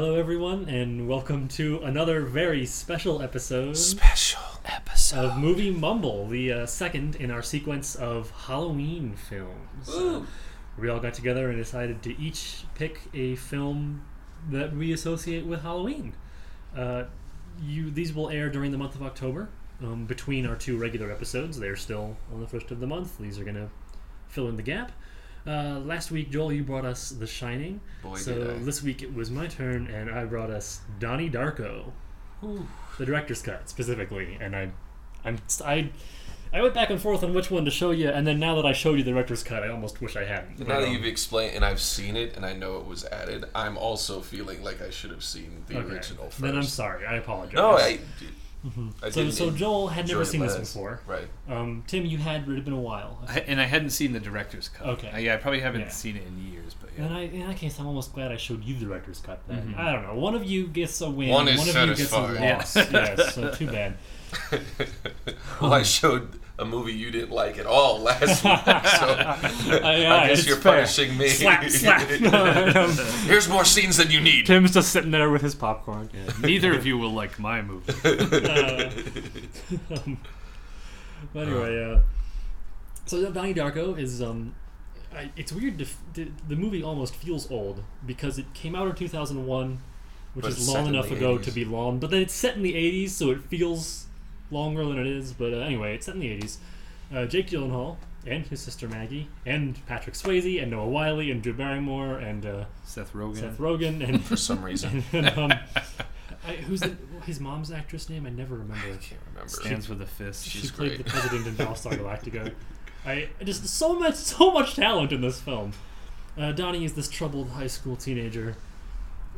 Hello, everyone, and welcome to another very special episode Special episode. of Movie Mumble, the uh, second in our sequence of Halloween films. Uh, we all got together and decided to each pick a film that we associate with Halloween. Uh, you, these will air during the month of October, um, between our two regular episodes. They're still on the first of the month. These are going to fill in the gap. Uh, last week, Joel, you brought us The Shining. Boy, so this week it was my turn, and I brought us Donnie Darko, the director's cut specifically. And I, I'm I, I went back and forth on which one to show you, and then now that I showed you the director's cut, I almost wish I hadn't. Now But, that um, you've explained and I've seen it and I know it was added, I'm also feeling like I should have seen the okay. original first. Then I'm sorry. I apologize. No, I. I so so Joel had never seen this less. before. Right. Um, Tim, you had. It had been a while. I, and I hadn't seen the director's cut. Okay. Uh, yeah, I probably haven't Yeah. seen it in years, but yeah. And I, in that case, I'm almost glad I showed you the director's cut. Then Mhm. I don't know. One of you gets a win. One is of you gets a satisfied. loss. Yeah. yes. So too bad. well, I showed a movie you didn't like at all last week, so I, I guess you're punishing me. Slap, slap. Here's more scenes than you need. Tim's just sitting there with his popcorn. Yeah, Neither of you will like my movie. Uh, um, but anyway, uh, so Donnie Darko is um, I, it's weird. To, f- the, the movie almost feels old because it came out in 2001, which But is long enough ago 80s. to be long. But then it's set in the 80s, so it feels longer than it is. But uh, anyway, it's set in the 80s. Uh, Jake Gyllenhaal and his sister Maggie and Patrick Swayze and Noah Wyle and Drew Barrymore and uh, Seth Rogen. Seth Rogen and For some reason, and, um, I, who's the, his mom's actress name? I never remember. I can't remember. Stands with a fist. She's She She's played great. the president in Battlestar Galactica. I I just so much so much talent in this film. Uh, Donnie is this troubled high school teenager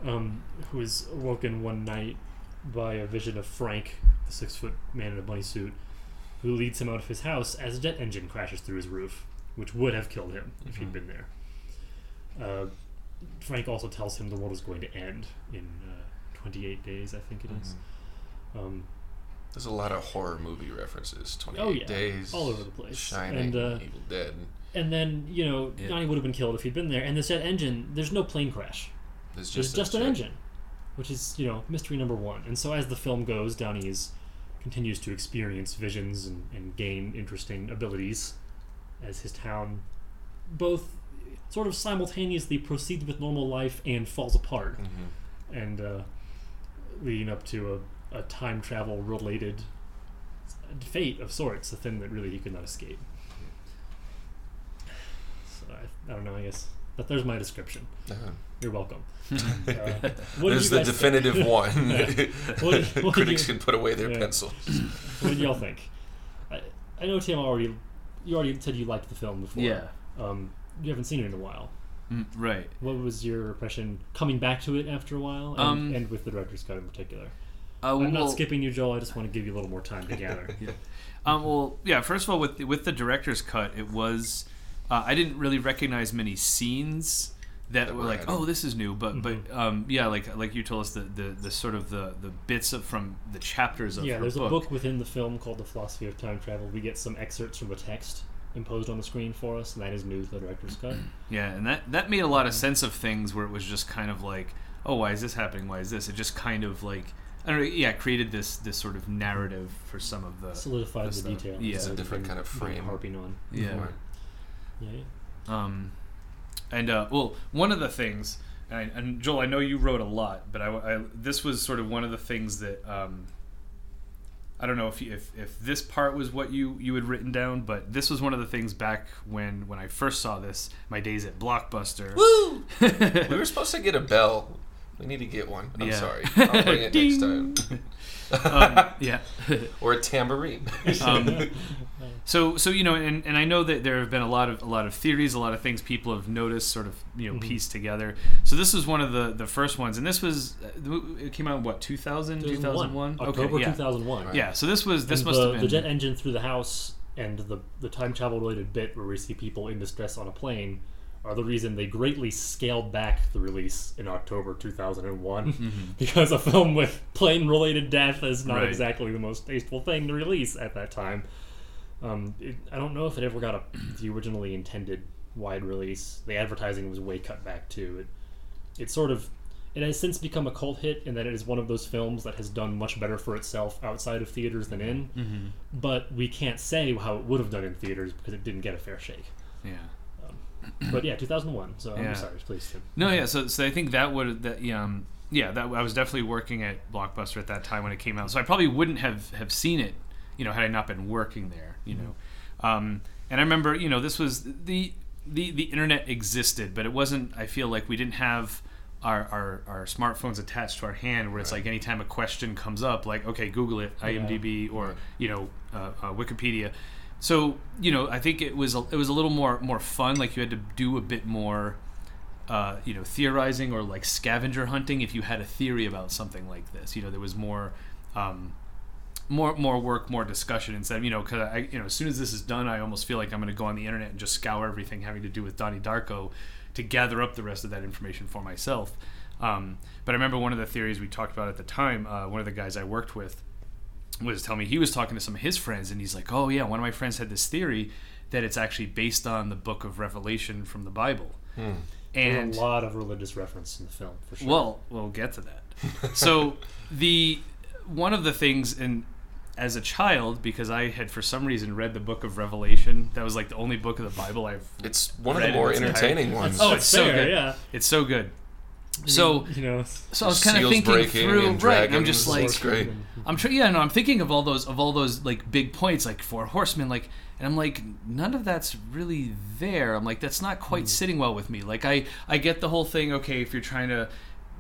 um, who is awoken one night by a vision of Frank, the six foot man in a bunny suit, who leads him out of his house as a jet engine crashes through his roof, which would have killed him if he'd Mhm. been there. Uh, Frank also tells him the world is going to end in uh, 28 days, I think it is. Um, There's a lot of horror movie references. 28 Oh, yeah. Days, All over the place. Shining, And, uh, Evil Dead. And then, you know, Yeah. Donnie would have been killed if he'd been there. And this jet engine, there's no plane crash. There's There's just, just an jet. engine, which is, you know, mystery number one. And so as the film goes, Donnie is, continues to experience visions and, and gain interesting abilities as his town both sort of simultaneously proceeds with normal life and falls apart. Mhm. And uh, leading up to a, a time travel related fate of sorts, a thing that really he could not escape. So I, I don't know, I guess. But there's my description. Uh-huh. You're welcome. Uh, what did There's you the definitive think? one. What what Critics you- can put away their Yeah. pencils. what did y'all think? I, I know Tim already. You already said you liked the film before. Yeah. Um, you haven't seen it in a while. Mm, right. What was your impression coming back to it after a while, and, Um, and with the director's cut in particular? Uh, I'm not skipping you, Joel. I just want to give you a little more time to gather. Um, well, yeah. First of all, with the, with the director's cut, it was uh, I didn't really recognize many scenes that That were were like, added. oh, this is new. But Mhm. but um, yeah, like like you told us the, the, the sort of the, the bits of from the chapters of yeah, her there's book. a book within the film called The Philosophy of Time Travel. We get some excerpts from the text imposed on the screen for us, and that is new to the director's cut. Yeah, and that that made a lot of sense of things where it was just kind of like, oh, why is this happening? Why is this? It just kind of like I don't know. Yeah, created this this sort of narrative for some of the Solidified the the- details. yeah. It's a different kind of been- been frame. harping on. yeah. Right. Yeah, yeah. Um, and uh, well, one of the things, and, I, and Joel, I know you wrote a lot, but I, I- this was sort of one of the things that um, I don't know if, you, if if this part was what you you had written down, but this was one of the things back when when I first saw this, my days at Blockbuster. Woo! we were supposed to get a bell. We need to get one. I'm Yeah. sorry. I'll bring it next time. um, yeah. or a tambourine. um, so so you know and, and I know that there have been a lot of a lot of theories a lot of things people have noticed sort of you know Mhm. pieced together so this was one of the the first ones and this was uh, it came out in what 2000 2001 October okay yeah 2001. Right. yeah so this was this And must the, have been the jet engine through the house and the the time travel related bit where we see people in distress on a plane are the reason they greatly scaled back the release in October 2001 Mhm. because a film with plane related death is not Right. exactly the most tasteful thing to release at that time. Um, it, I don't know if it ever got a, the originally intended wide release. The advertising was way cut back too. It, it sort of it has since become a cult hit in that it is one of those films that has done much better for itself outside of theaters than in. Mm-hmm. But we can't say how it would have done in theaters because it didn't get a fair shake. Yeah. But yeah, 2001. So Yeah. I'm sorry, please. Tim. No, yeah. So, so I think that would that yeah, um, yeah. That I was definitely working at Blockbuster at that time when it came out, so I probably wouldn't have have seen it, you know, had I not been working there, you know. Um, and I remember, you know, this was the the the internet existed, but it wasn't. I feel like we didn't have. Our, our, our smartphones attached to our hand where it's like anytime a question comes up like okay google it imdb or you know uh, uh, wikipedia so you know i think it was a, it was a little more more fun like you had to do a bit more uh, you know theorizing or like scavenger hunting if you had a theory about something like this you know there was more um, more more work more discussion instead of you know because i you know as soon as this is done i almost feel like i'm going to go on the internet and just scour everything having to do with donnie darko to gather up the rest of that information for myself um, but i remember one of the theories we talked about at the time uh, one of the guys i worked with was telling me he was talking to some of his friends and he's like oh yeah one of my friends had this theory that it's actually based on the book of revelation from the bible Hmm. There's and a lot of religious reference in the film for sure. well, we'll get to that. so the one of the things and as a child, because I had for some reason read the book of Revelation, that was like the only book of the Bible I've It's one of the more entertaining entirely- ones. Oh, That's it's so fair, good. Yeah. it's so good. So you know, so I was kind of thinking through and right. and I'm just like great. I'm sure yeah, no, I'm thinking of all those of all those like big points like four horsemen like and I'm like none of that's really there. I'm like that's not quite hmm. sitting well with me. Like I I get the whole thing okay if you're trying to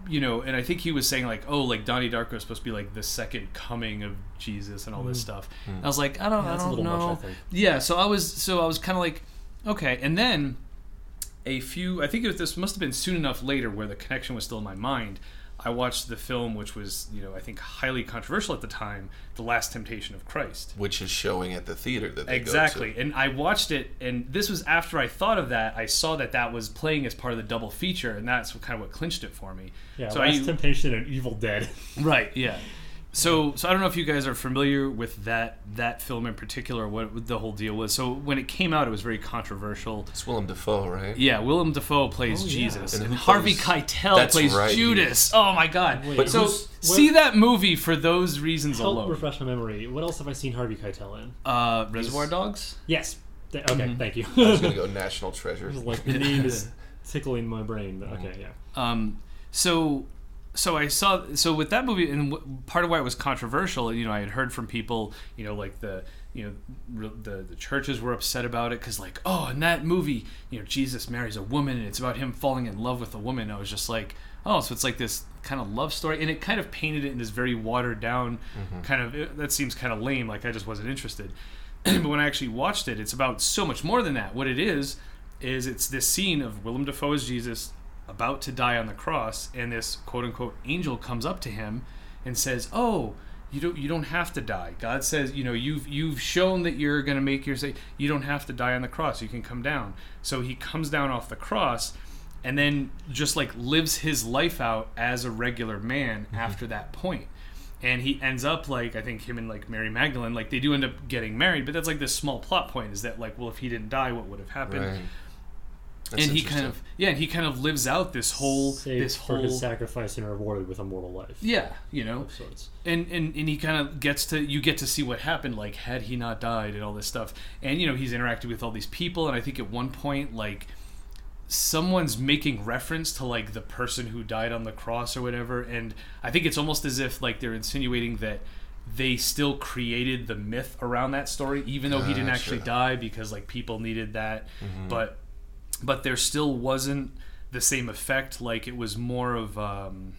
you know, and I think he was saying like, oh, like Donnie Darko is supposed to be like the second coming of Jesus and all this mm. stuff. Mm. I was like, I don't, Yeah, I that's a don't little much, know. I think. Yeah, so I was, so I was kind of like, okay, and then a few, I think it was, this must have been soon enough later where the connection was still in my mind. I watched the film, which was, you know, I think highly controversial at the time, The Last Temptation of Christ. which is showing at the theater that they Exactly. go to. And I watched it, and this was after I thought of that. I saw that that was playing as part of the double feature, and that's what, kind of what clinched it for me. yeah. so Last I, Temptation and Evil Dead. Right. Yeah. So, so I don't know if you guys are familiar with that that film in particular, what the whole deal was. So when it came out, it was very controversial. It's Willem Dafoe, right? Yeah, Willem Dafoe plays Oh, yeah. Jesus, And and, Harvey plays- Keitel plays right, he- Judas. Oh my God! Wait, But so who's- see that movie for those reasons Help alone. refresh my memory. What else have I seen Harvey Keitel in? Uh, Reservoir Dogs. Yes. Th- okay, Mhm. thank you. I was gonna go National Treasure. like the name is tickling my brain, but okay, yeah. Um, so, so I saw so with that movie, and part of why it was controversial, you know, I had heard from people, you know, like the you know the the churches were upset about it because like, oh, in that movie, you know, Jesus marries a woman, and it's about him falling in love with a woman. I was just like, oh, so it's like this kind of love story, and it kind of painted it in this very watered down mm-hmm. kind of. It, that seems kind of lame. Like I just wasn't interested. but when I actually watched it, it's about so much more than that. What it is is it's this scene of Willem Dafoe as Jesus about to die on the cross, and this quote unquote angel comes up to him and says, "Oh, you don't you don't have to die. God says, you know, you've you've shown that you're going to make your say. You don't have to die on the cross. You can come down." So he comes down off the cross, and then just like lives his life out as a regular man mm-hmm. after that point. And he ends up like I think him and like Mary Magdalene like they do end up getting married, but that's like this small plot point is that like well if he didn't die what would have happened? Right. That's and he kind of yeah, and he kind of lives out this whole Saved this for whole his sacrifice and rewarded with a mortal life. yeah, you know, Of sorts. and and and he kind of gets to you get to see what happened like had he not died and all this stuff, and you know he's interacted with all these people, and I think at one point like someone's making reference to like the person who died on the cross or whatever, and I think it's almost as if like they're insinuating that they still created the myth around that story even though he didn't actually Gotcha. die because like people needed that Mm-hmm. but but there still wasn't the same effect. Like it was more of, um,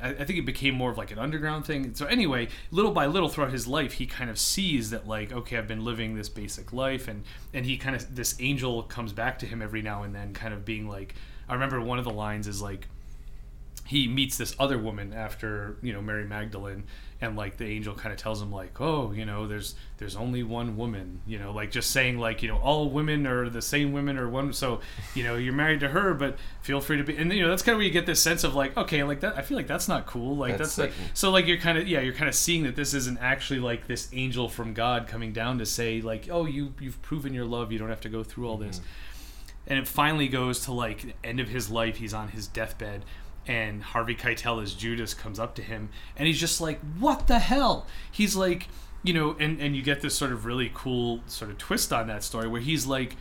I, I think it became more of like an underground thing. So anyway, little by little throughout his life, he kind of sees that like, okay, I've been living this basic life, and and he kind of this angel comes back to him every now and then, kind of being like, I remember one of the lines is like. He meets this other woman after you know Mary Magdalene, and like the angel kind of tells him like, oh, you know, there's there's only one woman, you know, like just saying like you know all women are the same women or one, so you know you're married to her, but feel free to be, and you know that's kind of where you get this sense of like, okay, like that, I feel like that's not cool, like That's that's, like, so like you're kind of yeah, you're kind of seeing that this isn't actually like this angel from God coming down to say like, oh, you you've proven your love, you don't have to go through all this, mm-hmm. and it finally goes to like the end of his life, he's on his deathbed and Harvey Keitel as Judas comes up to him, and he's just like, "What the hell?" He's like, you know, and and you get this sort of really cool sort of twist on that story where he's like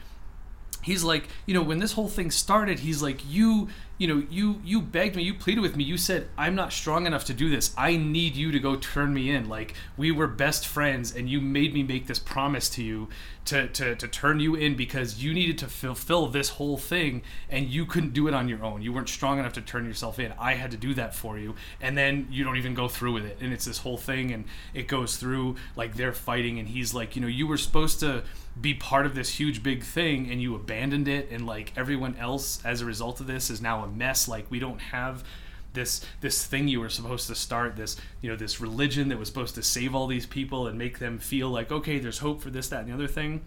he's like you know when this whole thing started he's like you you know you you begged me you pleaded with me you said i'm not strong enough to do this. I need you to go turn me in. Like we were best friends and you made me make this promise to you to to, to turn you in because you needed to fulfill this whole thing and you couldn't do it on your own. You weren't strong enough to turn yourself in. I had to do that for you. And then you don't even go through with it. And it's this whole thing and it goes through like they're fighting and he's like you know you were supposed to be part of this huge big thing and you abandoned it and like everyone else as a result of this is now a mess like we don't have this this thing you were supposed to start this you know this religion that was supposed to save all these people and make them feel like okay there's hope for this that and the other thing.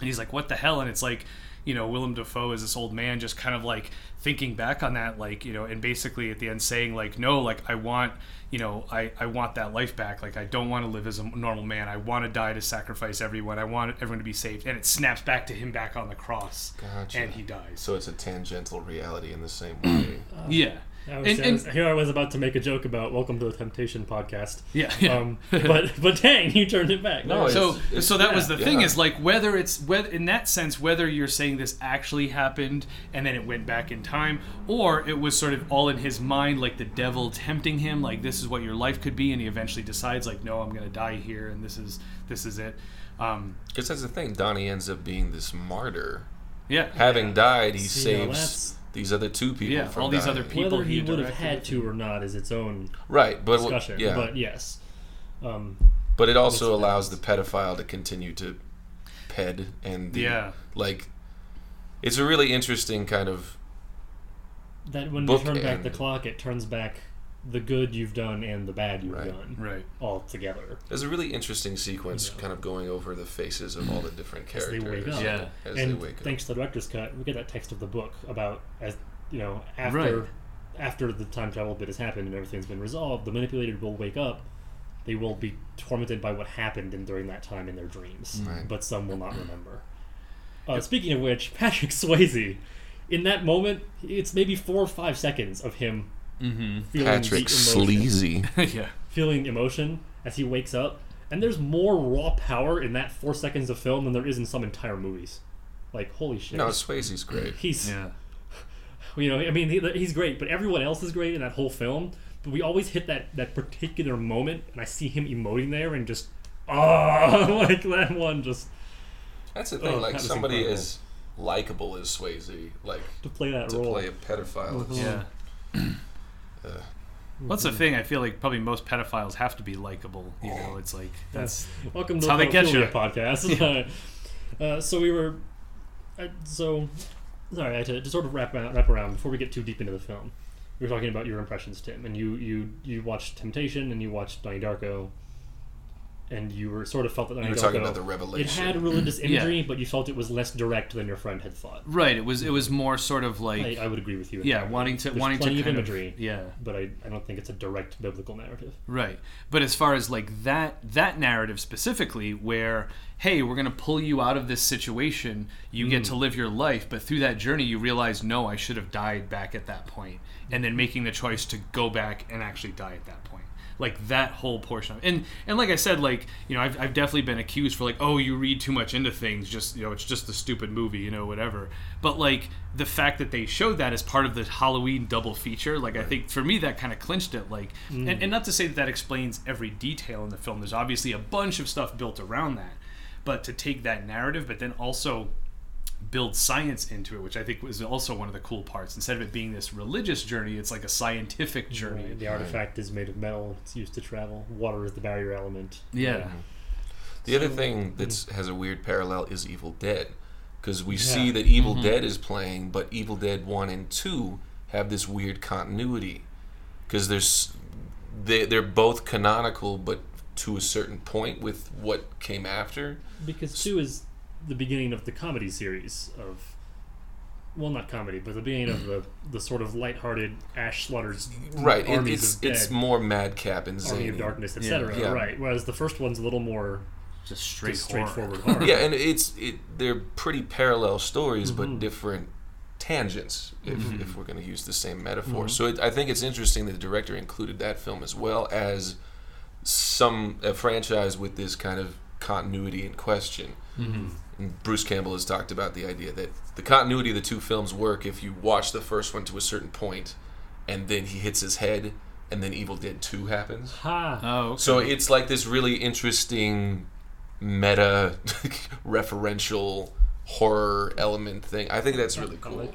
And he's like what the hell? And it's like you know Willem Dafoe is this old man just kind of like thinking back on that like you know and basically at the end saying like no like I want you know I, I want that life back. Like I don't want to live as a normal man. I want to die to sacrifice everyone. I want everyone to be saved. And it snaps back to him back on the cross. Gotcha. and he dies. So it's a tangential reality in the same way. yeah I was, And- I was- here I was about to make a joke about Welcome to the Temptation podcast. yeah, yeah. Um, but but dang, you turned it back. No, so It's- it's- so that was the yeah. thing Yeah. is like whether it's whether in that sense whether you're saying this actually happened and then it went back in time or it was sort of all in his mind like the devil tempting him like this is what your life could be and he eventually decides like no I'm gonna die here and this is this is it um, Because that's the thing. Donnie ends up being this martyr. yeah Having died, he See, now saves that's- these other two people Yeah, from all these dying. other people whether he he would have had to or not is its own Right, but what- discussion. yeah, But yes, um, but it also allows does. the pedophile to continue to ped and the, yeah like. It's a really interesting kind of that when Book you turn back the clock, it turns back the good you've done and the bad you've Right. done right all together. There's a really interesting sequence Yeah. kind of going over the faces of all the different As they characters. wake up. Yeah. As and they wake thanks up. to the director's cut, we get that text of the book about as you know after Right. after the time travel bit has happened and everything's been resolved, the manipulated will wake up. They will be tormented by what happened in, during that time in their dreams, Right. but some will not remember. Uh, speaking of which, Patrick Swayze, in that moment, it's maybe four or five seconds of him mm-hmm. feeling Patrick the emotion, Sleazy. yeah feeling emotion as he wakes up, and there's more raw power in that four seconds of film than there is in some entire movies. Like holy shit! No, Swayze's great. he's yeah you know, I mean, he, he's great, but everyone else is great in that whole film. But we always hit that that particular moment, and I see him emoting there, and just ah, like that one, just That's the thing. Oh, like somebody incredible. as likable as Swayze, like to play that to role. play a pedophile. is- yeah uh, What's the thing? I feel like probably most pedophiles have to be likable. You know, it's like that's Welcome That's to how the they get you. podcast. uh, so we were, uh, so sorry, I had to, to sort of wrap around, wrap around before we get too deep into the film. We were talking about your impressions, Tim, and you you you watched Temptation and you watched Donnie Darko, and you were sort of felt that you were talking about the revelation. it revelation. had religious Yeah. imagery, but you felt it was less direct than your friend had thought. right. It was it was more sort of like I, I would agree with you. yeah, entirely. wanting to There's wanting to plenty kind of imagery, yeah. but I, I don't think it's a direct biblical narrative. Right. But as far as like that that narrative specifically where hey, we're going to pull you out of this situation, you get mm. to live your life, but through that journey you realize no, I should have died back at that. And then making the choice to go back and actually die at that point. Like that whole portion of and and like I said, like, you know, I've, I've definitely been accused for like, oh, you read too much into things, just you know, it's just a stupid movie, you know, whatever. But like the fact that they showed that as part of the Halloween double feature, like I think for me that kind of clinched it. Like, mm. and, and not to say that that explains every detail in the film. There's obviously a bunch of stuff built around that, but to take that narrative, but then also build science into it, which I think was also one of the cool parts. Instead of it being this religious journey, it's like a scientific journey. Right. The artifact is made of metal. It's used to travel. Water is the barrier element. Yeah. The other thing mm. that has a weird parallel is Evil Dead, because we Yeah. see that Evil mm-hmm. Dead is playing, but Evil Dead One and Two have this weird continuity, because there's they they're both canonical, but to a certain point with what came after. Because two is the beginning of the comedy series of, well, not comedy, but the beginning of the the sort of lighthearted Ash Slaughter's Right, it, armies it's of it's more madcap and army of darkness, Yeah. etc. Yeah. Right. Whereas the first one's a little more Just straight just straightforward horror. Yeah, and it's it they're pretty parallel stories, Mhm. but different tangents, if, Mm-hmm. if we're going to use the same metaphor. So it, I think it's interesting that the director included that film as well as some a franchise with this kind of continuity in question. Mm-hmm. And Bruce Campbell has talked about the idea that the continuity of the two films work if you watch the first one to a certain point, and then he hits his head, and then Evil Dead Two happens. Ha! Oh, okay. So it's like this really interesting meta referential horror element thing. I think that's really I cool. like it.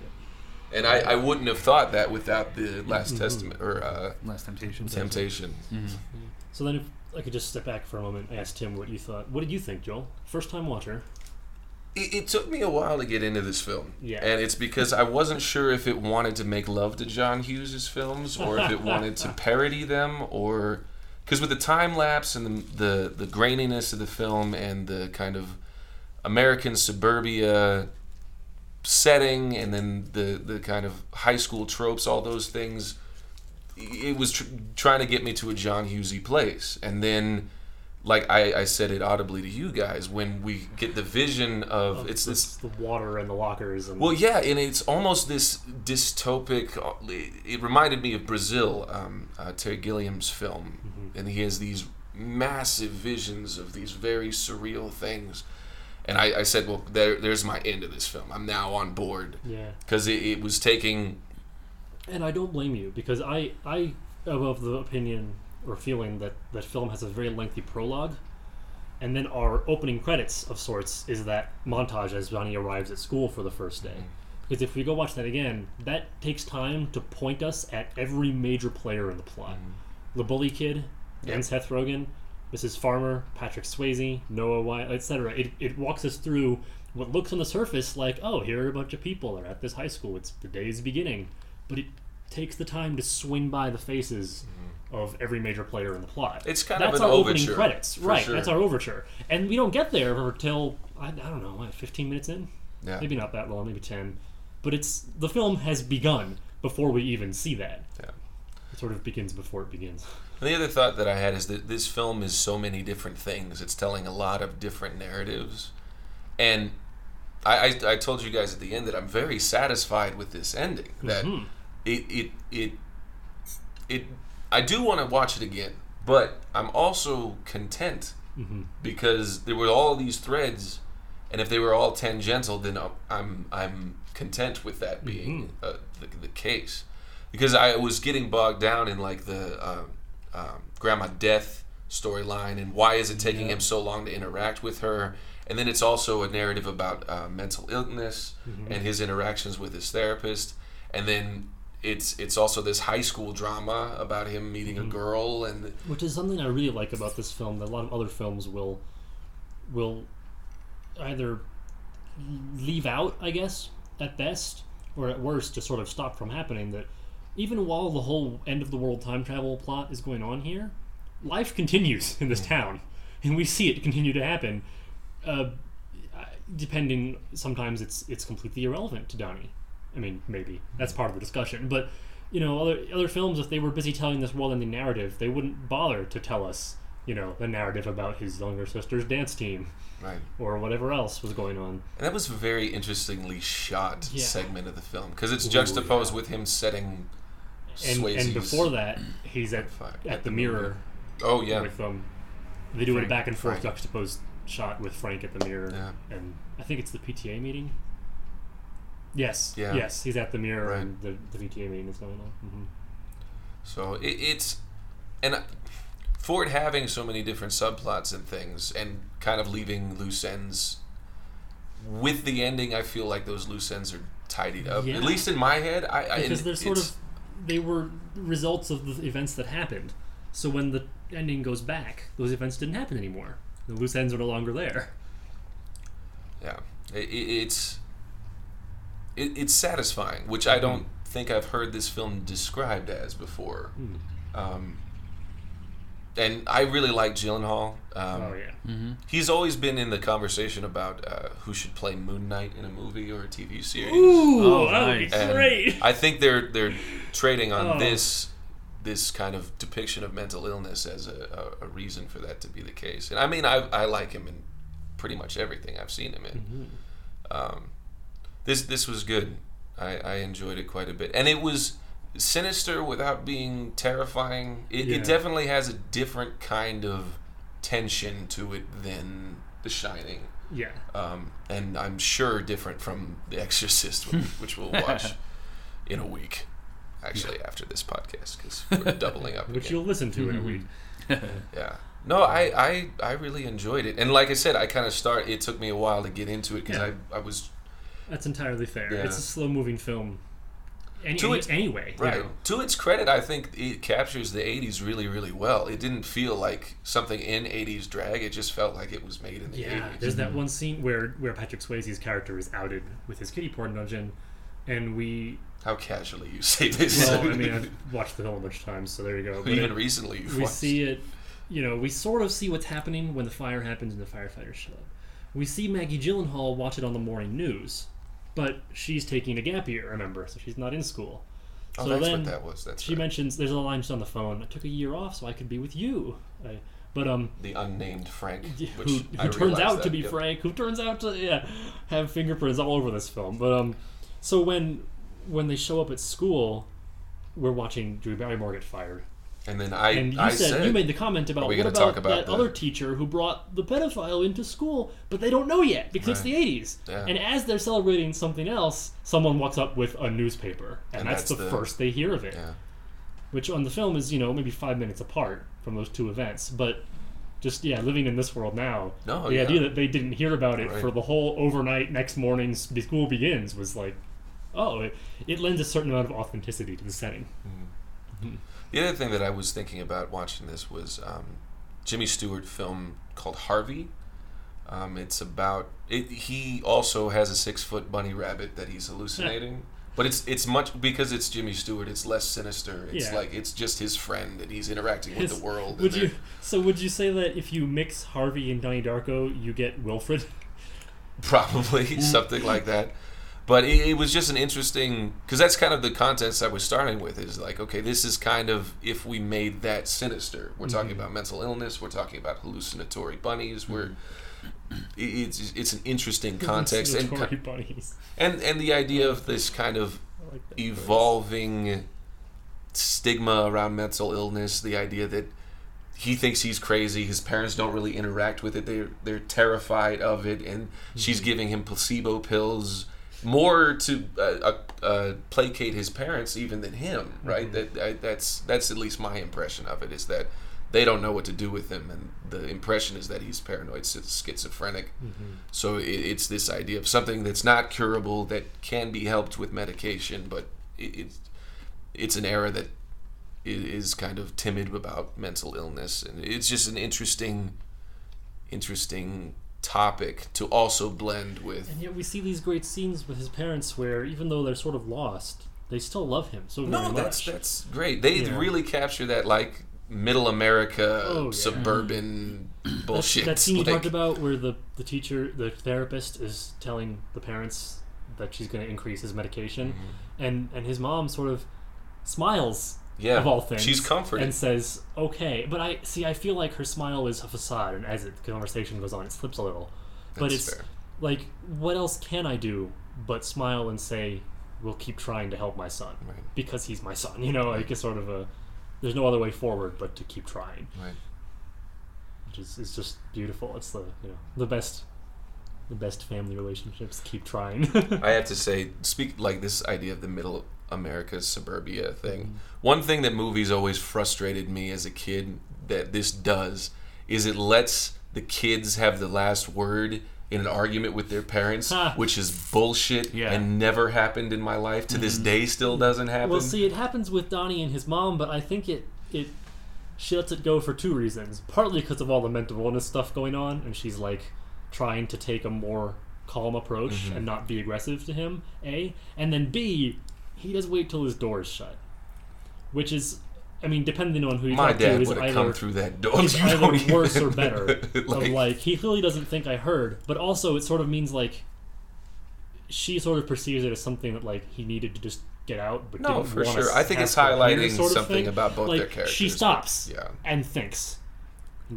And I, I wouldn't have thought that without the Last Testament or uh, Last Temptation. Temptation. So then, if I could just step back for a moment, and ask Tim what you thought. What did you think, Joel? First time watcher. It, it took me a while to get into this film. Yeah. And it's because I wasn't sure if it wanted to make love to John Hughes' films or if it wanted to parody them or. Because with the time lapse and the, the, the graininess of the film and the kind of American suburbia setting and then the, the kind of high school tropes, all those things, it was tr- trying to get me to a John Hughesy place. And then like I, I said it audibly to you guys when we get the vision of, Of it's this the water and the lockers and well yeah and it's almost this dystopic it reminded me of brazil um, uh, terry gilliam's film. And he has these massive visions of these very surreal things. And i, I said well there, there's my end of this film. I'm now on board. Yeah. because it, it was taking And I don't blame you because I I am of the opinion or feeling that that film has a very lengthy prologue, and then our opening credits of sorts is that montage as Johnny arrives at school for the first day. Because if we go watch that again, that takes time to point us at every major player in the plot. Mm-hmm. The bully kid, and Seth Rogen, Mrs. Farmer, Patrick Swayze, Noah Wyle, etc. It, it walks us through what looks on the surface like, oh, here are a bunch of people. They're at this high school. It's the day's beginning. But it takes the time to swing by the faces of every major player in the plot. Mm-hmm. It's kind that's of an our opening credits, for right? sure. That's our overture, and we don't get there until I, I don't know, what, fifteen minutes in, yeah maybe not that long, maybe ten. But it's the film has begun before we even see that. Yeah. It sort of begins before it begins. And the other thought that I had is that this film is so many different things. It's telling a lot of different narratives. And I, I, I told you guys at the end that I'm very satisfied with this ending. That Mhm. It, it it it I do want to watch it again, but I'm also content Mhm. because there were all these threads, and if they were all tangential, then I'm I'm content with that being uh, the, the case. Because I was getting bogged down in like the um, um, grandma death storyline and why is it taking Yeah. him so long to interact with her, and then it's also a narrative about uh, mental illness and his interactions with his therapist, and then. It's it's also this high school drama about him meeting a girl and which is something I really like about this film that a lot of other films will will either leave out, I guess, at best, or at worst, just sort of stop from happening. That even while the whole end of the world time travel plot is going on here, life continues in this town, and we see it continue to happen. Uh, depending, sometimes it's it's completely irrelevant to Donnie. I mean, maybe that's part of the discussion, but you know, other other films, if they were busy telling this world-ending narrative, they wouldn't bother to tell us, you know, the narrative about his younger sister's dance team right. or whatever else was going on. And that was a very interestingly shot Yeah. segment of the film because it's Ooh, juxtaposed yeah. with him setting And and before that, he's at fire- at the mirror Oh yeah, with um, they do a back and forth Frank. juxtaposed shot with Frank at the mirror, Yeah. and I think it's the PTA meeting. Yes, Yeah. yes, he's at the mirror, Right. and the, the PTA meeting is going on. hmm so it, it's and I- for it having so many different subplots and things and kind of leaving loose ends with the ending, I feel like those loose ends are tidied up. Yeah. At least in my head, I, I because they're sort of they were results of the events that happened. So when the ending goes back, those events didn't happen anymore. The loose ends are no longer there. Yeah, it, it, it's it, it's satisfying, which I don't think I've heard this film described as before. Hmm. Um, and I really like Gyllenhaal. Um, oh yeah, Mm-hmm. He's always been in the conversation about uh, who should play Moon Knight in a movie or a TV series. ooh, Oh, that would be great. I think they're they're trading on Oh. this this kind of depiction of mental illness as a, a, a reason for that to be the case. And I mean, I, I like him in pretty much everything I've seen him in. Mhm. Um, this this was good. I, I enjoyed it quite a bit, and it was sinister without being terrifying. It, Yeah. it definitely has a different kind of tension to it than The Shining, Yeah. um, and I'm sure different from The Exorcist, which, which we'll watch in a week. Actually, after this podcast, because we're doubling up. Which again. you'll listen to in a week. Yeah. No, I, I, I really enjoyed it, and like I said, I kind of start. It took me a while to get into it because Yeah. I, I was That's entirely fair. Yeah. It's a slow moving film. Any, To any- its- anyway. you right. know. To its credit, I think it captures the '80s really, really well. It didn't feel like something in '80s drag. It just felt like it was made in the Yeah, '80s. there's that one scene where where Patrick Swayze's character is outed with his kitty porn dungeon, and we. How casually you say this. Well, I mean, I've watched the film a bunch of times, so there you go. But Even it- recently, you've we watched. see it. You know, we sort of see what's happening when the fire happens and the firefighters show up. We see Maggie Gyllenhaal watch it on the morning news, but she's taking a gap year. Remember, so she's not in school. Oh, so that's then what that was. That's she right. mentions there's a line just on the phone. I took a year off so I could be with you. I, but um, the unnamed Frank, which who, who turns out that, to be yep. Frank, who turns out to yeah have fingerprints all over this film. But um, so when when they show up at school, we're watching Drew Barrymore get fired, And then I, and you I said, said, you made the comment about what about, about that the- other teacher who brought the pedophile into school, but they don't know yet because it's the '80s. Yeah. And as they're celebrating something else, someone walks up with a newspaper, and, And that's, that's the, the- first they hear of it yeah. which on the film is you know maybe five minutes apart from those two events but just yeah living in this world now No, the yeah. idea that they didn't hear about it Right. for the whole overnight next morning the school begins was like oh it, it lends a certain amount of authenticity to the setting hmm. mm-hmm. The other thing that I was thinking about watching this was um, Jimmy Stewart film called Harvey. Um, it's about it, he also has a six foot bunny rabbit that he's hallucinating, but it's it's much because it's Jimmy Stewart. It's less sinister. It's Yeah. like it's just his friend and he's interacting with the world. would you so would you say that if you mix harvey and donnie darko you get wilfred probably something like that. But it, it was just an interesting because that's kind of the context I was starting with. Is like, okay, this is kind of if we made that sinister. We're talking Mm-hmm. about mental illness. We're talking about hallucinatory bunnies. We're Mm-hmm. it, it's it's an interesting context and bunnies and and the idea of this kind of like phrase. evolving stigma around mental illness. The idea that he thinks he's crazy. His parents don't really interact with it. They're they're terrified of it, and she's Mm-hmm. giving him placebo pills more to uh, uh, uh, placate his parents even than him. Right? Mm-hmm. That I, that's that's at least my impression of it. Is that they don't know what to do with him, and the impression is that he's paranoid, schizophrenic. Mm-hmm. So it, it's this idea of something that's not curable that can be helped with medication, but it, it's it's an era that is kind of timid about mental illness, and it's just an interesting, interesting topic to also blend with. and yet we see these great scenes with his parents where even though they're sort of lost they still love him so very No, much that's that's great. They Yeah. really capture that like middle America Oh, yeah. suburban bullshit. That scene you talked about where the, the teacher, the therapist, is telling the parents that she's going to increase his medication, Mm-hmm. and and his mom sort of smiles Yeah, of all things. she's comforted. and says, "Okay." But I see. I feel like her smile is a facade, and as the conversation goes on, it slips a little. but That's it's fair. like, what else can I do but smile and say, "We'll keep trying to help my son Right. because he's my son." You know, like it's sort of a. There's no other way forward but to keep trying Right. which is, is just beautiful. It's the you know the best the best family relationships. Keep trying. I have to say, speak like this idea of the middle America suburbia thing. Mm-hmm. One thing that movies always frustrated me as a kid that this does is it lets the kids have the last word in an argument with their parents, Ha. which is bullshit Yeah. and never happened in my life. To this day, still doesn't happen. well, see, it happens with Donnie and his mom, but I think it it she lets it go for two reasons. Partly because of all the mental illness stuff going on, and she's like trying to take a more calm approach Mm-hmm. and not be aggressive to him. A and then B, he does wait till his door is shut, which is. I mean, depending on who you my talk to, dad is would have either come through that door. It's You either don't worse or better. like, of like he clearly doesn't think I heard, but also it sort of means like she sort of perceives it as something that like he needed to just get out, but No, didn't for wanna sure. I think have it's hear highlighting sort of something thing. about both like, their characters. She stops Yeah. and thinks,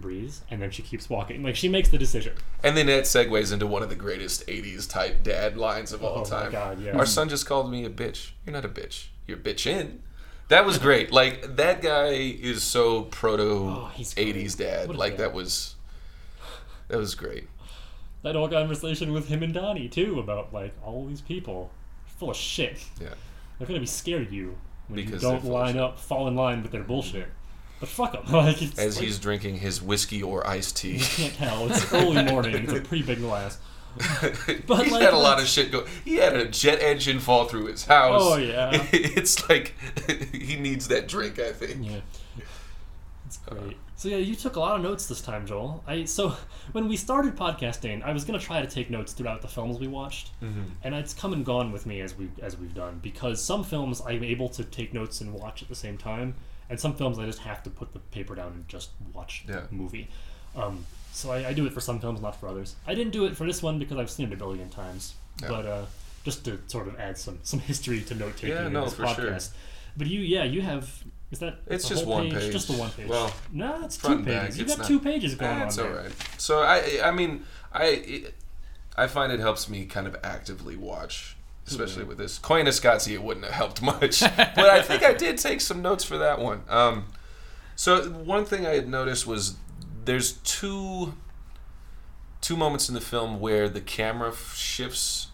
breathes, and then she keeps walking. Like she makes the decision. And then that segues into one of the greatest '80s type dad lines of all Oh my time. God, yeah. Our son just called me a bitch. You're not a bitch. You're bitchin'. That was great. Like that guy is so proto Oh, '80s dad. Like dad. that was that was great. That whole conversation with him and Donnie too about like all these people full of shit. Yeah. They're gonna be scared of you when Because you don't line up, fall in line with their bullshit. But fuck them. like, As like, he's drinking his whiskey or iced tea. you can't tell. It's early morning. It's a pretty big glass. But, he like, had a lot of shit go. He had a jet engine fall through his house. Oh, yeah. It's like he needs that drink. I think. Yeah. It's uh-huh. great. So yeah, you took a lot of notes this time, Joel. I so when we started podcasting, I was gonna try to take notes throughout the films we watched, mm-hmm. and it's come and gone with me as we as we've done because some films I'm able to take notes and watch at the same time, and some films I just have to put the paper down and just watch Yeah. the movie. Um, so I, I do it for some films, not for others. I didn't do it for this one because I've seen it a billion times, Yeah. but uh, just to sort of add some some history to note taking Yeah, in no, this for podcast. sure. But you, yeah, you have. Is that It's just whole one page. Just the one page. Well, no, it's two pages. back, You it's got not- two pages going That's on all there. right. So I, I mean, I, it, I find it helps me kind of actively watch, especially Mm-hmm. with this. Koyaanisqatsi, it wouldn't have helped much, but I think I did take some notes for that one. Um, so one thing I had noticed was there's two, two moments in the film where the camera shifts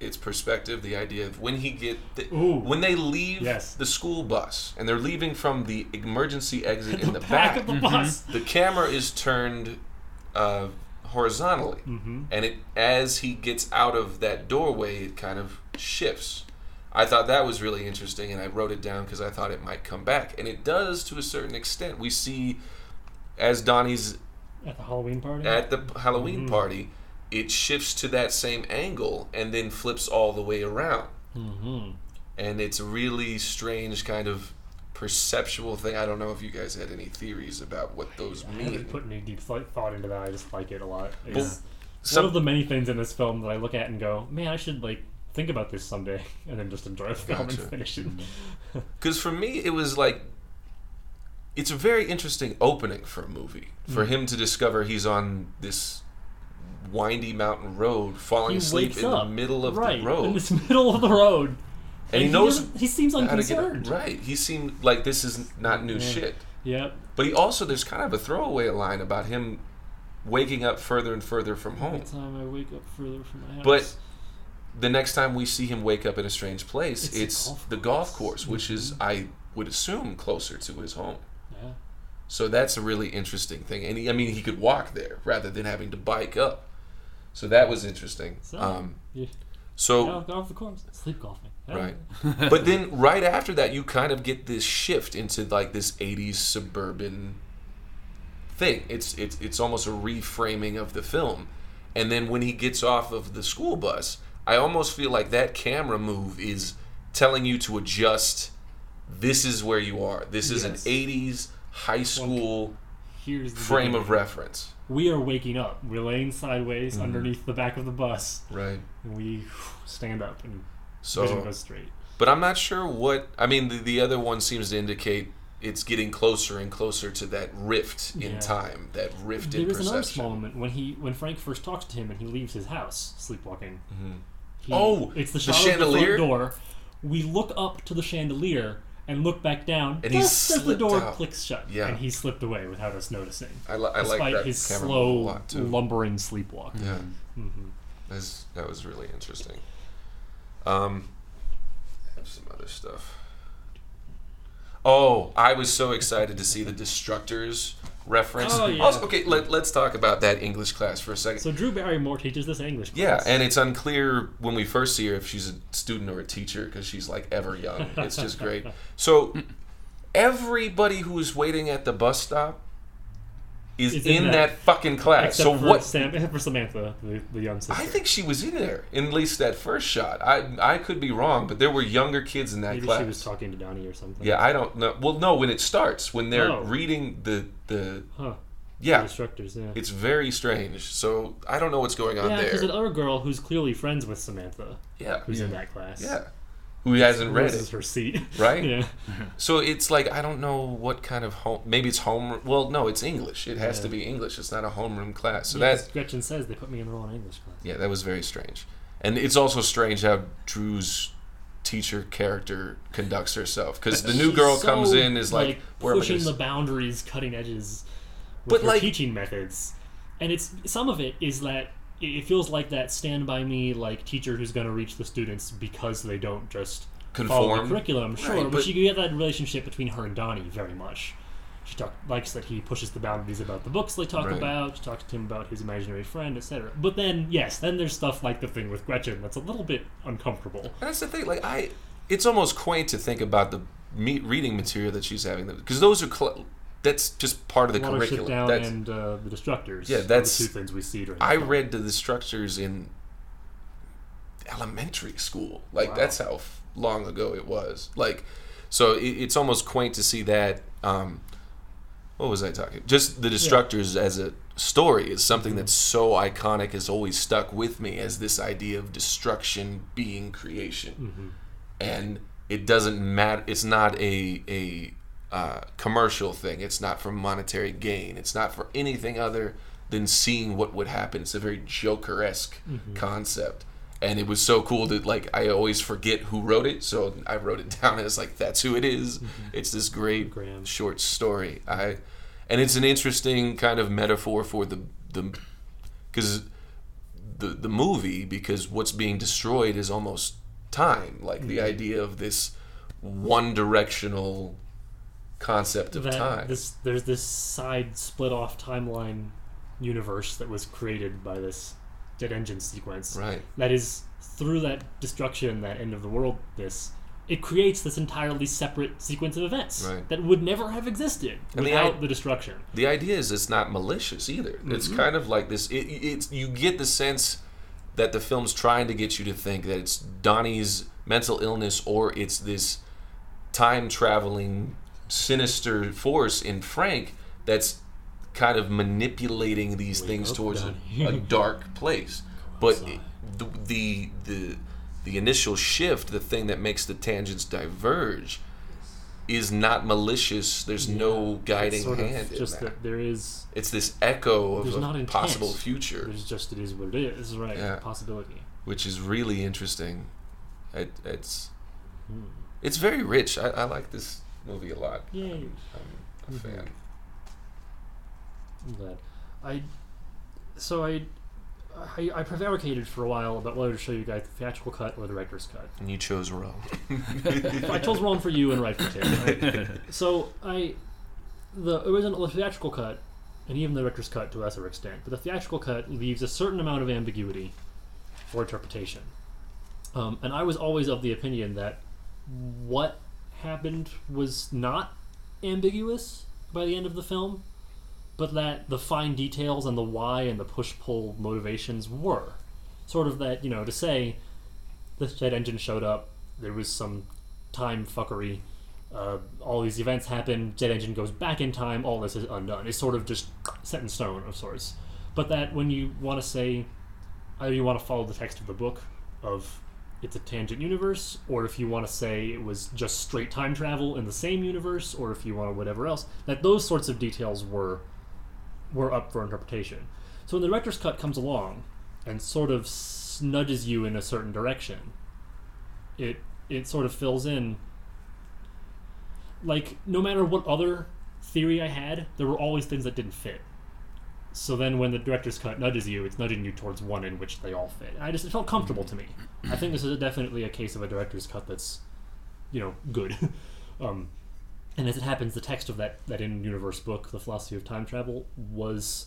its perspective. The idea of when he get the, when they leave Yes. the school bus and they're leaving from the emergency exit in the, back of the Mm-hmm. bus. the camera is turned uh, horizontally, Mm-hmm. and it as he gets out of that doorway, it kind of shifts. I thought that was really interesting, and I wrote it down because I thought it might come back, and it does to a certain extent. We see as Donnie's At the Halloween party. at the Halloween Mm-hmm. party, it shifts to that same angle and then flips all the way around mm-hmm. and it's a really strange kind of perceptual thing. I don't know if you guys had any theories about what those I mean. haven't put any deep thought into that. I just like it a lot. It's Well, one of the many things in this film that I look at and go, man, I should like think about this someday, and then just enjoy the film Gotcha. and finish it. Because for me, it was like it's a very interesting opening for a movie. Mm. For him to discover he's on this windy mountain road, falling He asleep in up, the middle of right, the road, in the middle of the road, and he knows he seems how to get unconcerned. right. He seemed like this is not new Yeah. shit. Yep. But he also there's kind of a throwaway line about him waking up further and further from home. Every time I wake up further from my house. But the next time we see him wake up in a strange place, It's it's, the golf the golf course. course, which is I would assume closer to his home. yeah. So that's a really interesting thing. And he, I mean, he could walk there rather than having to bike up. So that was interesting. So, Um, yeah. So go off the course. Sleep golfing. right, but then right after that, you kind of get this shift into like this '80s suburban thing. It's it's it's almost a reframing of the film. And then when he gets off of the school bus, I almost feel like that camera move is telling you to adjust. This is where you are. This is Yes. an '80s high school Here's the frame of reference. We are waking up. We're laying sideways Mm-hmm. underneath the back of the bus, Right. and we stand up and So vision goes straight. But I'm not sure what. I mean, the, the other one seems to indicate it's getting closer and closer to that rift in Yeah. time, that rift in perception. There is another small moment when he when Frank first talks to him and he leaves his house sleepwalking. He- Oh, it's the, the chandelier? the door. We look up to the chandelier and look back down. And he just as the door out. clicks shut, Yeah. and he slipped away without us noticing. I, li- I despite like his slow, move a lot too. lumbering sleepwalk. yeah, hmm That's, that was really interesting. Um, I have some other stuff. Oh, I was so excited to see the Destructors reference. Oh, yeah. Also, okay, let, let's talk about that English class for a second. So Drew Barrymore teaches this English class. Yeah, and it's unclear when we first see her if she's a student or a teacher because she's like ever young. It's just great. So everybody who's waiting at the bus stop is Is in, in that. that. fucking class. except so for what? Sam, for Samantha, the, the young sister. I think she was in there in at least that first shot. I I could be wrong, but there were younger kids in that maybe class. she was talking to Donnie or something. yeah, I don't know. Well, no, when it starts, when they're Oh. reading the the Huh. yeah, The Destructors. Yeah. it's very strange. So I don't know what's going on yeah, there. there's another girl who's clearly friends with Samantha, yeah, who's in that class. Yeah. Who hasn't read her seat. right? yeah. So it's like I don't know what kind of home. Maybe it's home. Well, no, it's English. It has Yeah. to be English. It's not a homeroom class. So Yeah, that Gretchen says they put me in the wrong English class. yeah, that was very strange. And it's also strange how Drew's teacher character conducts herself because the new girl so, comes in is like, where am pushing the boundaries, cutting edges with But, her like- teaching methods, and it's some of it is that it feels like that stand by me like teacher who's going to reach the students because they don't just follow the curriculum. Sure, Right, but, but- you get that relationship between her and Donnie very much. She talk, likes that he pushes the boundaries about the books they talk Right. about. She talks to him about his imaginary friend, etc. But then, yes, then there's stuff like the thing with Gretchen that's a little bit uncomfortable. And that's the thing. Like I, it's almost quaint to think about the reading material that she's having because those are cl- that's just part of the curriculum. Down That's, and uh, the Destructors. Yeah, that's- two things we see during. I film. read the Destructors in elementary school. Like Wow. that's how f- long ago it was. Like, so it, it's almost quaint to see that. Um, what was I talking? Just the Destructors as a story is something that's so iconic, has always stuck with me as this idea of destruction being creation, Mm-hmm. and it doesn't matter. It's not a a uh, commercial thing. It's not for monetary gain. It's not for anything other than seeing what would happen. It's a very Joker esque Mm-hmm. concept. And it was so cool that like I always forget who wrote it, so I wrote it down as like that's who it is. It's this great Graham. short story. I and it's an interesting kind of metaphor for the the because the the movie because what's being destroyed is almost time, like the idea of this one directional concept of that time. this there's this side split off timeline universe that was created by this jet engine sequence right. that is through that destruction that end of the world this it creates this entirely separate sequence of events Right. that would never have existed And the without i- the destruction The idea is it's not malicious either. It's Mm-hmm. kind of like this. It, it's you get the sense that the film's trying to get you to think that it's Donnie's mental illness or it's this time traveling sinister force in Frank that's kind of manipulating these Wake things towards a, a dark place. But it, the, the the the initial shift, the thing that makes the tangents diverge, is not malicious. There's no It's guiding sort of hand just that. that there is It's this echo of a possible future, there's just it is what it is right Yeah. possibility which is really interesting. It, it's Hmm. it's very rich. I, I like this movie a lot. Yay. I'm, I'm a Mhm. fan. I'm glad. I so I I, I prevaricated for a while about whether to show you guys the theatrical cut or the director's cut. And you chose wrong. I chose wrong for you and right for Tim. so I the original the theatrical cut and even the director's cut to a lesser extent, but the theatrical cut leaves a certain amount of ambiguity for interpretation. Um, and I was always of the opinion that what happened was not ambiguous by the end of the film, but that the fine details and the why and the push pull motivations were. Sort of that, you know, to say the jet engine showed up, there was some time fuckery, uh, all these events happen, jet engine goes back in time, all this is undone. It's sort of just set in stone of sorts. But that when you want to say, either you want to follow the text of the book of it's a tangent universe, or if you want to say it was just straight time travel in the same universe, or if you want to whatever else, that those sorts of details were were up for interpretation. So when the director's cut comes along and sort of s- nudges you in a certain direction, it it sort of fills in. Like no matter what other theory I had, there were always things that didn't fit. So then when the director's cut nudges you, it's nudging you towards one in which they all fit. I just it felt comfortable to me. I think this is definitely a case of a director's cut that's, you know, good. um, and as it happens, the text of that that in-universe book, The Philosophy of Time Travel, was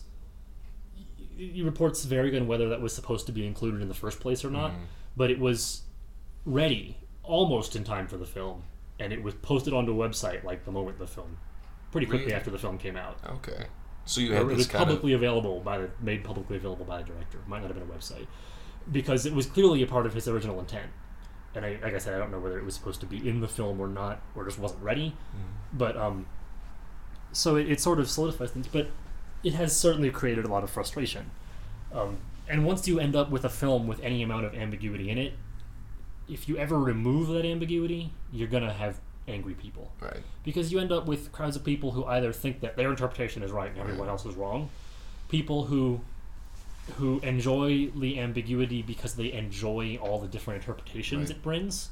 he reports varying on whether that was supposed to be included in the first place or not, but it was ready almost in time for the film, and it was posted onto a website like the moment the film, pretty quickly Really? after the film came out. Okay. So you Or had it was kind of publicly available by the made publicly available by the director. Might not have been a website because it was clearly a part of his original intent. And I, like I said, I don't know whether it was supposed to be in the film or not, or just wasn't ready. Mm. But um, so it, it sort of solidifies things. But it has certainly created a lot of frustration. Um, and once you end up with a film with any amount of ambiguity in it, if you ever remove that ambiguity, you're gonna have angry people Right. because you end up with crowds of people who either think that their interpretation is right and everyone else is wrong, people who who enjoy the ambiguity because they enjoy all the different interpretations Right. it brings,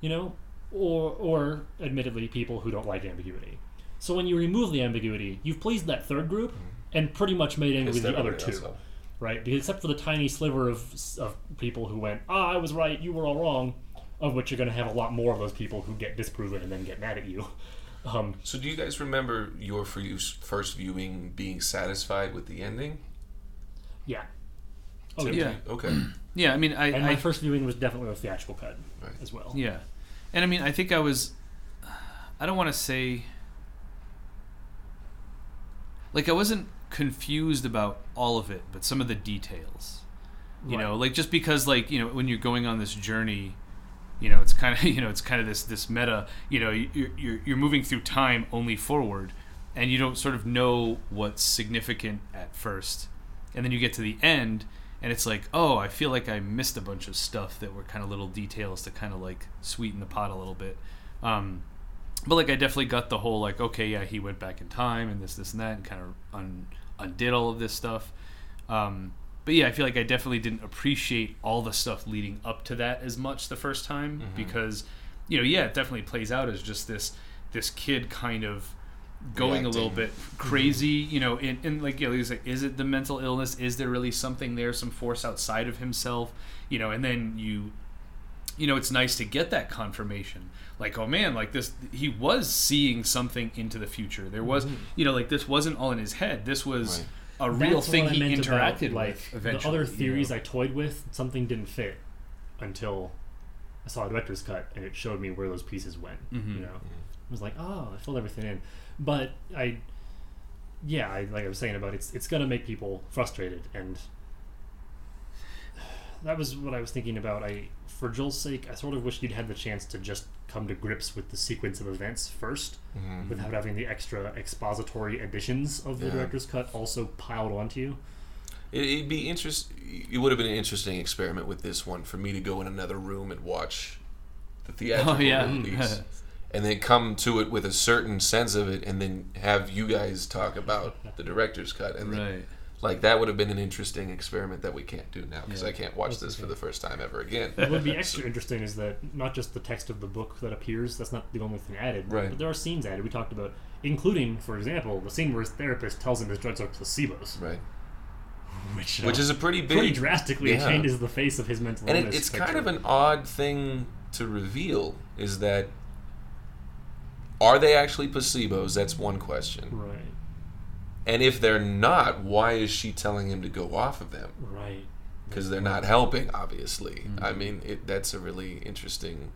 you know, or or admittedly people who don't like ambiguity. So when you remove the ambiguity, you've pleased that third group and pretty much made angry the other two, off. right? Because except for the tiny sliver of of people who went, "Ah, I was right, you were all wrong," of which you're going to have a lot more of those people who get disproven and then get mad at you. Um, So do you guys remember your first viewing being satisfied with the ending? yeah. Oh, Tim, yeah. yeah. you- Okay. Yeah, I mean, I, And I my first viewing was definitely a theatrical cut Right. as well. Yeah, and I mean, I think I was. I don't want to say. Like I wasn't confused about all of it, but some of the details. You Right. know, like just because, like you know, when you're going on this journey, you know, it's kind of you know, it's kind of this this meta. You know, you're you're, you're moving through time only forward, and you don't sort of know what's significant at first, and then you get to the end, and it's like, oh, I feel like I missed a bunch of stuff that were kind of little details to kind of like sweeten the pot a little bit. Um, but like, I definitely got the whole like, okay, yeah, he went back in time and this, this, and that, and kind of un- undid all of this stuff. Um, but yeah, I feel like I definitely didn't appreciate all the stuff leading up to that as much the first time mm-hmm. because, you know, yeah, it definitely plays out as just this this kid kind of going a little bit mm-hmm. crazy, you know, and, and like you know, he's like, is it the mental illness? Is there really something there, some force outside of himself? You know, and then you you know, it's nice to get that confirmation. Like, oh man, like this, he was seeing something into the future. There was, mm-hmm. you know, like this wasn't all in his head. This was Right. A real That's thing he interacted about, like with. the other you know? theories I toyed with, something didn't fit until I saw a director's cut and it showed me where those pieces went. Mhm. You know, I was like, oh, I filled everything in. But I, yeah, I, like I was saying about it's it's gonna make people frustrated, and that was what I was thinking about. I, for Joel's sake, I sort of wish he'd had the chance to just come to grips with the sequence of events 1st Mhm. without having the extra expository additions of the Yeah. director's cut also piled onto you. It, it'd be interest. It would have been an interesting experiment with this one for me to go in another room and watch the theatrical Oh, yeah. release, and then come to it with a certain sense of it, and then have you guys talk about the director's cut, and then, right. Like that would have been an interesting experiment that we can't do now because Yeah. I can't watch this for the first time ever again. What would be extra interesting is that not just the text of the book that appears, that's not the only thing added, Right. but there are scenes added. We talked about, including, for example, the scene where his therapist tells him his drugs are placebos, Right, which, which uh, is a pretty big, pretty drastically yeah. changes the face of his mental and it, illness. it's kind of an odd thing to reveal. Is that are they actually placebos? That's one question. right, And if they're not, why is she telling him to go off of them? right. Because they're not helping, obviously. I mean, it, that's a really interesting.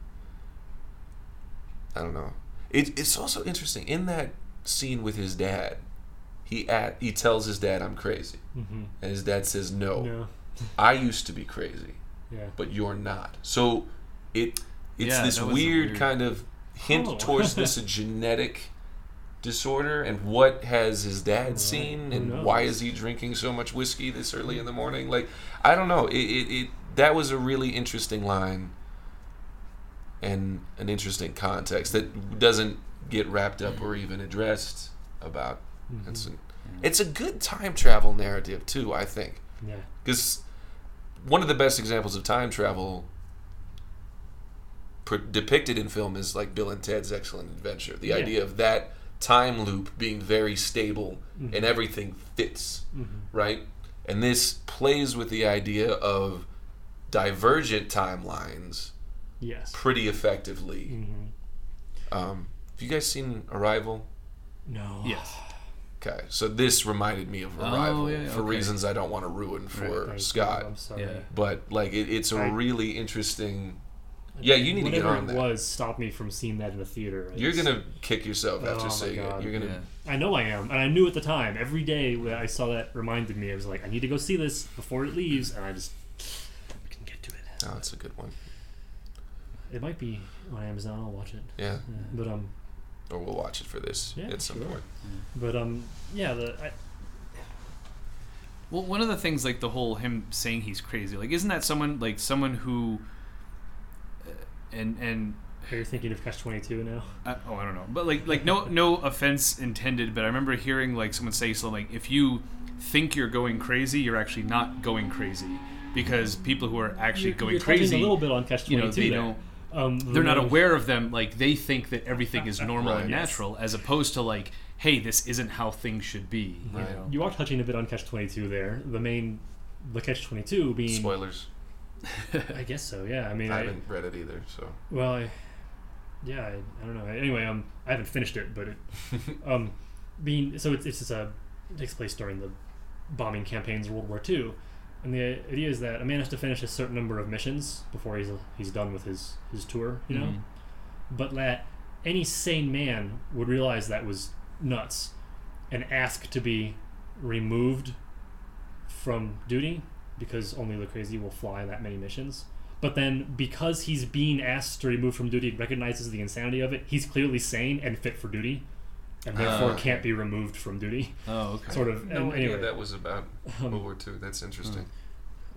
I don't know. It, it's also interesting in that scene with his dad. He at he tells his dad, "I'm crazy," hmm and his dad says, "No, No, I used to be crazy, yeah, but you're not." So it it's Yeah, this that was a weird, weird- kind of hint Oh. towards this genetic disorder and what has his dad Right. seen and why is he drinking so much whiskey this early in the morning like i don't know it, it, it that was a really interesting line and an interesting context that doesn't get wrapped up or even addressed about Mhm. it's, a, it's a good time travel narrative too i think yeah, because one of the best examples of time travel per- depicted in film is like Bill and Ted's Excellent Adventure. The Yeah. idea of that time loop being very stable Mhm. and everything fits, hmm right? And this plays with the idea of divergent timelines yes. pretty effectively. hmm Um, have you guys seen Arrival? No. Yes. Okay, so this reminded me of Oh, Arrival yeah, for okay. reasons I don't want to ruin Right, for Thank you, Scott. I'm sorry. Yeah. but like it, it's a I- really interesting. Yeah, you need to get Whatever on it that. was stopped me from seeing that in the theater. You're It's- gonna kick yourself Oh after my seeing God. it. You're gonna. Yeah. I know I am, and I knew at the time. Every day when I saw that reminded me. I was like, I need to go see this before it leaves, and I just couldn't get to it. Oh, that's a good one. It might be on Amazon. I'll watch it. Yeah, Yeah. But um, or we'll watch it for this Yeah, at some sure. point. but um, yeah. The I, Well, one of the things, like the whole him saying he's crazy, like isn't that someone like someone who, and and Are you thinking of Catch Twenty Two now? I, oh, I don't know, but like like no no offense intended, but I remember hearing like someone say something like if you think you're going crazy, you're actually not going crazy because people who are actually You're- going you're touching crazy, a little bit on Catch you Twenty know, they there. don't. Um, They're not aware of them. Like they think that everything is normal and Right. natural, as opposed to like, hey, this isn't how things should be. You know? You are touching a bit on Catch Twenty Two there. The main, the Catch Twenty Two being. Spoilers. I guess so. Yeah. I mean, I I, haven't read it either, so. well, I, yeah, I, I don't know. Anyway, um, I haven't finished it, but it, um, being so it's it's just a it takes place during the bombing campaigns of World War II, and the idea is that a man has to finish a certain number of missions before he's he's done with his his tour, you know, Mhm. but that any sane man would realize that was nuts, and ask to be removed from duty because only the crazy will fly that many missions. But then, because he's being asked to remove from duty, recognizes the insanity of it. He's clearly sane and fit for duty, and therefore Ah. can't be removed from duty. Oh, okay. Sort of. No and idea anyway, that was about um, World War II. That's interesting.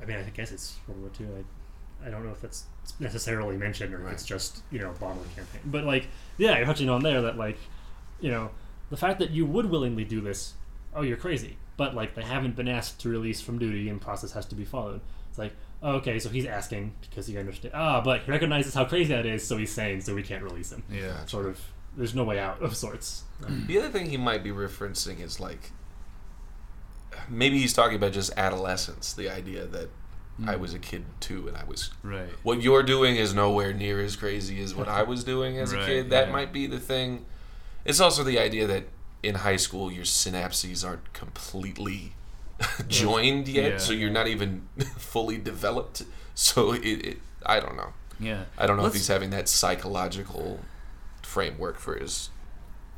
I mean, I guess it's World War II. I, I don't know if that's necessarily mentioned or if it's just you know a bombing campaign. But like, yeah, you're touching on there that like, you know, the fact that you would willingly do this, oh, you're crazy. But like, they haven't been asked to release from duty, and process has to be followed. It's like, oh, okay, so he's asking because he understands. Ah, but he recognizes how crazy that is, so he's saying, so we can't release him. yeah. Sort of. There's no way out of sorts. The other thing he might be referencing is like maybe he's talking about just adolescence, the idea that I was a kid too and I was Right. what you're doing is nowhere near as crazy as what I was doing as a kid. That yeah. might be the thing. It's also the idea that in high school your synapses aren't completely joined yet, Yeah. so you're not even fully developed. So it, it I don't know. Yeah. I don't know Let's- if he's having that psychological framework for his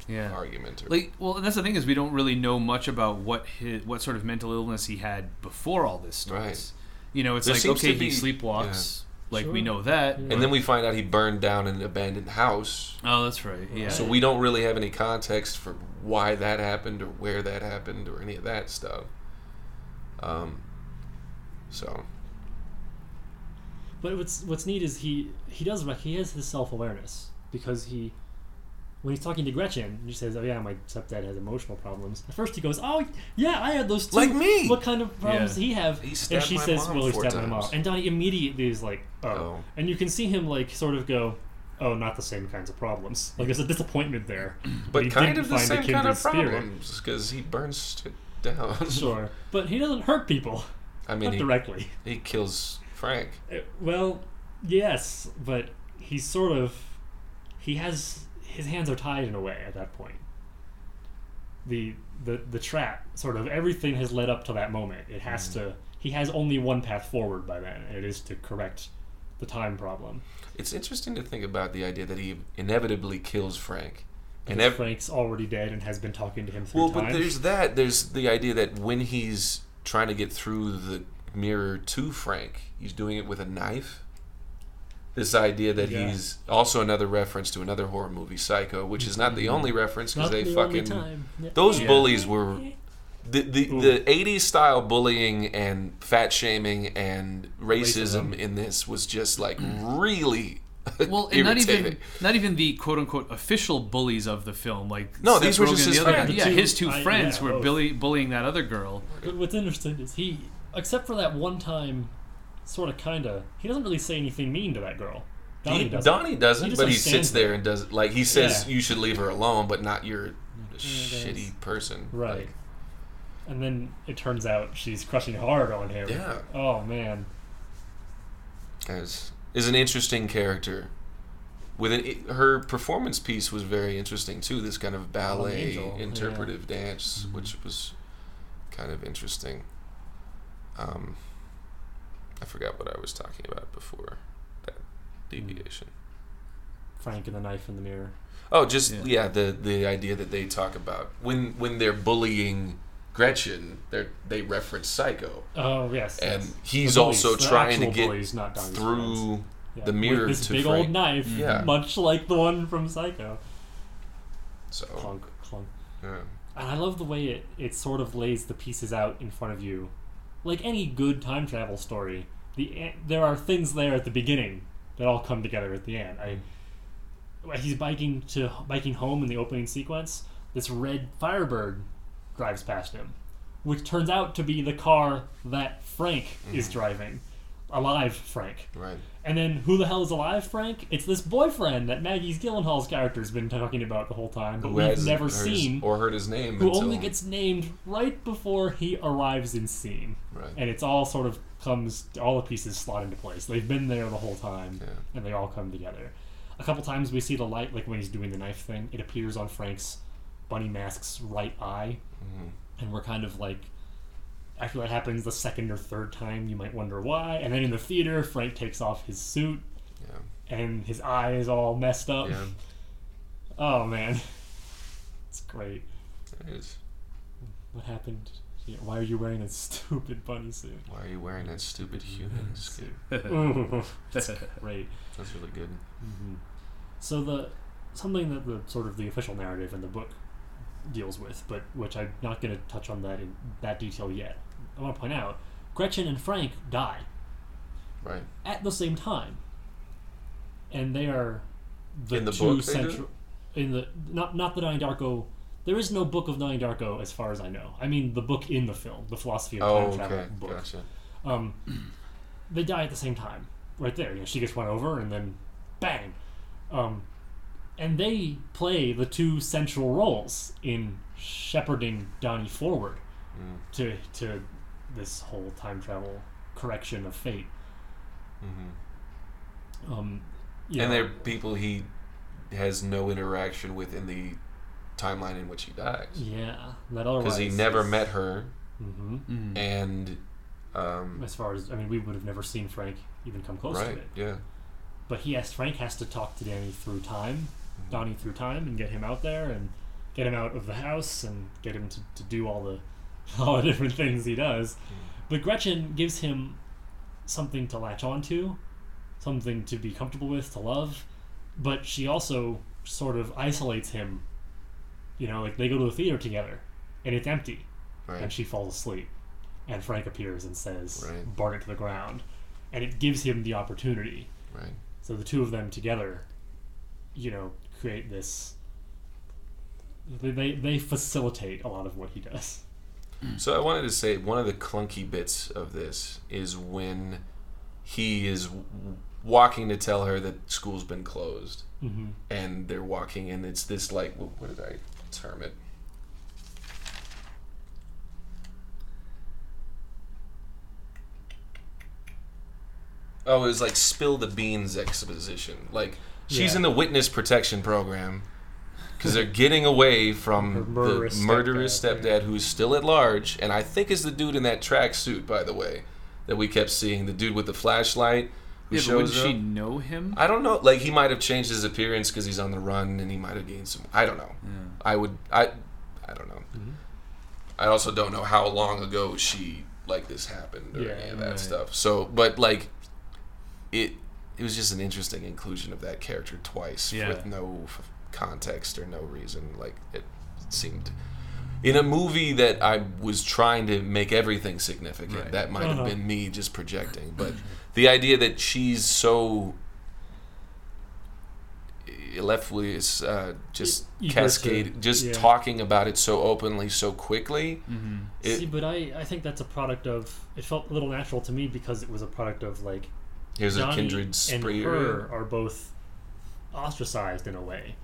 Yeah. argument. Or, Like, well, and that's the thing is we don't really know much about what his what sort of mental illness he had before all this starts. Right. You know, it's There like okay, be- he sleepwalks. Like we know that. Yeah. and then we find out he burned down an abandoned house. Oh, that's right. Yeah. So we don't really have any context for why that happened or where that happened or any of that stuff. Um, so But what's what's neat is he he does rec- he has his self awareness because he when he's talking to Gretchen, he says, "Oh yeah, my stepdad has emotional problems." At first, he goes, "Oh yeah, I had those too." Like me. What kind of problems Yeah. does he have? He and she my says, mom "Well, he four stabbed my mom." And Donnie immediately is like, "Oh,", Oh. and you can see him like sort of go. Oh, not the same kinds of problems. Like there's a disappointment there, but he kind didn't of the find a same kind of problems because he burns shit down. Sure, but he doesn't hurt people, I mean, not he, directly. he kills Frank. Uh, Well, yes, but he's sort of he has his hands are tied in a way at that point. The the the trap, sort of everything has led up to that moment. It has mm. to he has only one path forward by then, and it is to correct the time problem. It's interesting to think about the idea that he inevitably kills Frank. And ev- Frank's already dead and has been talking to him through well, time. but there's that. There's the idea that when he's trying to get through the mirror to Frank, he's doing it with a knife. This idea that Yeah. he's also another reference to another horror movie, Psycho, which is not the mm-hmm. only reference because they the only fucking time. Those Yeah. bullies were the the, Ooh. the 80s style bullying and fat shaming and racism, Racism. in this was just like really well, and not even not even the quote unquote official bullies of the film. Like No, Seth these were Rogen just his the other friends. guy. The Yeah, two- his two I- friends yeah, were both. bully, bullying that other girl. But what's interesting is he, except for that one time, sort of, kind of, he doesn't really say anything mean to that girl. Donnie He- doesn't. Donnie doesn't, He but he sits there there. and does like he says Yeah. you should leave her alone, but not you're a guys. shitty person. Right. Like, And then it turns out she's crushing hard on him. Yeah. Oh man. as is an interesting character. With an, it, her performance piece was very interesting too. This kind of ballet Angel, yeah. interpretive dance, Mm-hmm. which was kind of interesting. Um, I forgot what I was talking about before that deviation. Frank and the knife in the mirror. Oh, just Yeah. yeah. the the idea that they talk about when when they're bullying Gretchen, they they reference Psycho, Oh yes. and yes. he's bullies, also the trying to get bullies, not through Yeah, the mirror with this to big Frank. old knife, Yeah. much like the one from Psycho. So Clunk, clunk. yeah. And I love the way it, it sort of lays the pieces out in front of you. Like any good time travel story, the eh, there are things there at the beginning that all come together at the end. I he's biking to biking home in the opening sequence. This red Firebird drives past him, which turns out to be the car that Frank is mm-hmm. driving, alive Frank. Right. And then who the hell is alive, Frank? It's this boyfriend that Maggie's Gyllenhaal's character's been talking about the whole time, but Who we've never heard his- seen. or heard his name. who only gets named right before he arrives in scene, Right. and it's all sort of comes, all the pieces slot into place. They've been there the whole time, Yeah. and they all come together. A couple times we see the light, like when he's doing the knife thing. It appears on Frank's bunny mask's right eye, Mhm. and we're kind of like. After that happens the second or third time, you might wonder why. And then in the theater, Frank takes off his suit, Yeah. and his eye is all messed up. Yeah. Oh man, it's great. It is. What happened? Why are you wearing a stupid bunny suit? Why are you wearing that stupid human suit? Ooh, that's great. That's really good. Mm-hmm. So the something that the sort of the official narrative in the book deals with, but which I'm not going to touch on that in that detail yet. I want to point out Gretchen and Frank die Right. at the same time, and they are the, In the two book central. In the not not the Donnie Darko. There is no book of Donnie Darko as far as I know. I mean the book in the film, the philosophy of time Oh, travel okay. book. Gotcha. Um, they die at the same time, right there. You know, she gets run over, and then bang. Um, and they play the two central roles in shepherding Donnie forward Mm. to to this whole time travel correction of fate. hmm Um, you And know, they're people he has no interaction with in the timeline in which he dies. yeah, that otherwise Because he never met her, hmm Mm. and um, As far as I mean, we would have never seen Frank even come close to right, it. yeah, But he has Frank has to talk to Danny through time, Mm-hmm. Donnie through time, and get him out there and get him out of the house and get him to, to do all the all the different things he does. Hmm. But Gretchen gives him something to latch onto, something to be comfortable with, to love. But she also sort of isolates him. You know, like they go to the theater together, and it's empty, and she falls asleep, and Frank appears and says, Right. "Burn it to the ground," and it gives him the opportunity. right. So the two of them together, you know, create this. They, they facilitate a lot of what he does. So I wanted to say one of the clunky bits of this is when he is w- walking to tell her that school's been closed, Mm-hmm. and they're walking, and it's this like what, what did I term it? Oh, it was like spill the beans exposition. Like she's Yeah. in the witness protection program because they're getting away from Her murderous the murderous stepdad, stepdad, who's still at large, and I think is the dude in that tracksuit, by the way, that we kept seeing. The dude with the flashlight who Yeah, but wouldn't she know him? I don't know. Like he might have changed his appearance because he's on the run, and he might have gained some. I don't know. Yeah. I would. I. I don't know. Mm-hmm. I also don't know how long ago she like this happened or Yeah, any of that right. stuff. So, but like, it it was just an interesting inclusion of that character twice Yeah. with no f- context or no reason. Like it seemed in a movie that I was trying to make everything significant. Right. That might Uh-huh. have been me just projecting, but the idea that she's so left with uh, just E- cascade, to- just yeah. talking about it so openly, so quickly. Mm-hmm. It, See, but I, I think that's a product of. It felt a little natural to me because it was a product of like here's a Johnny kindred and her are both ostracized in a way.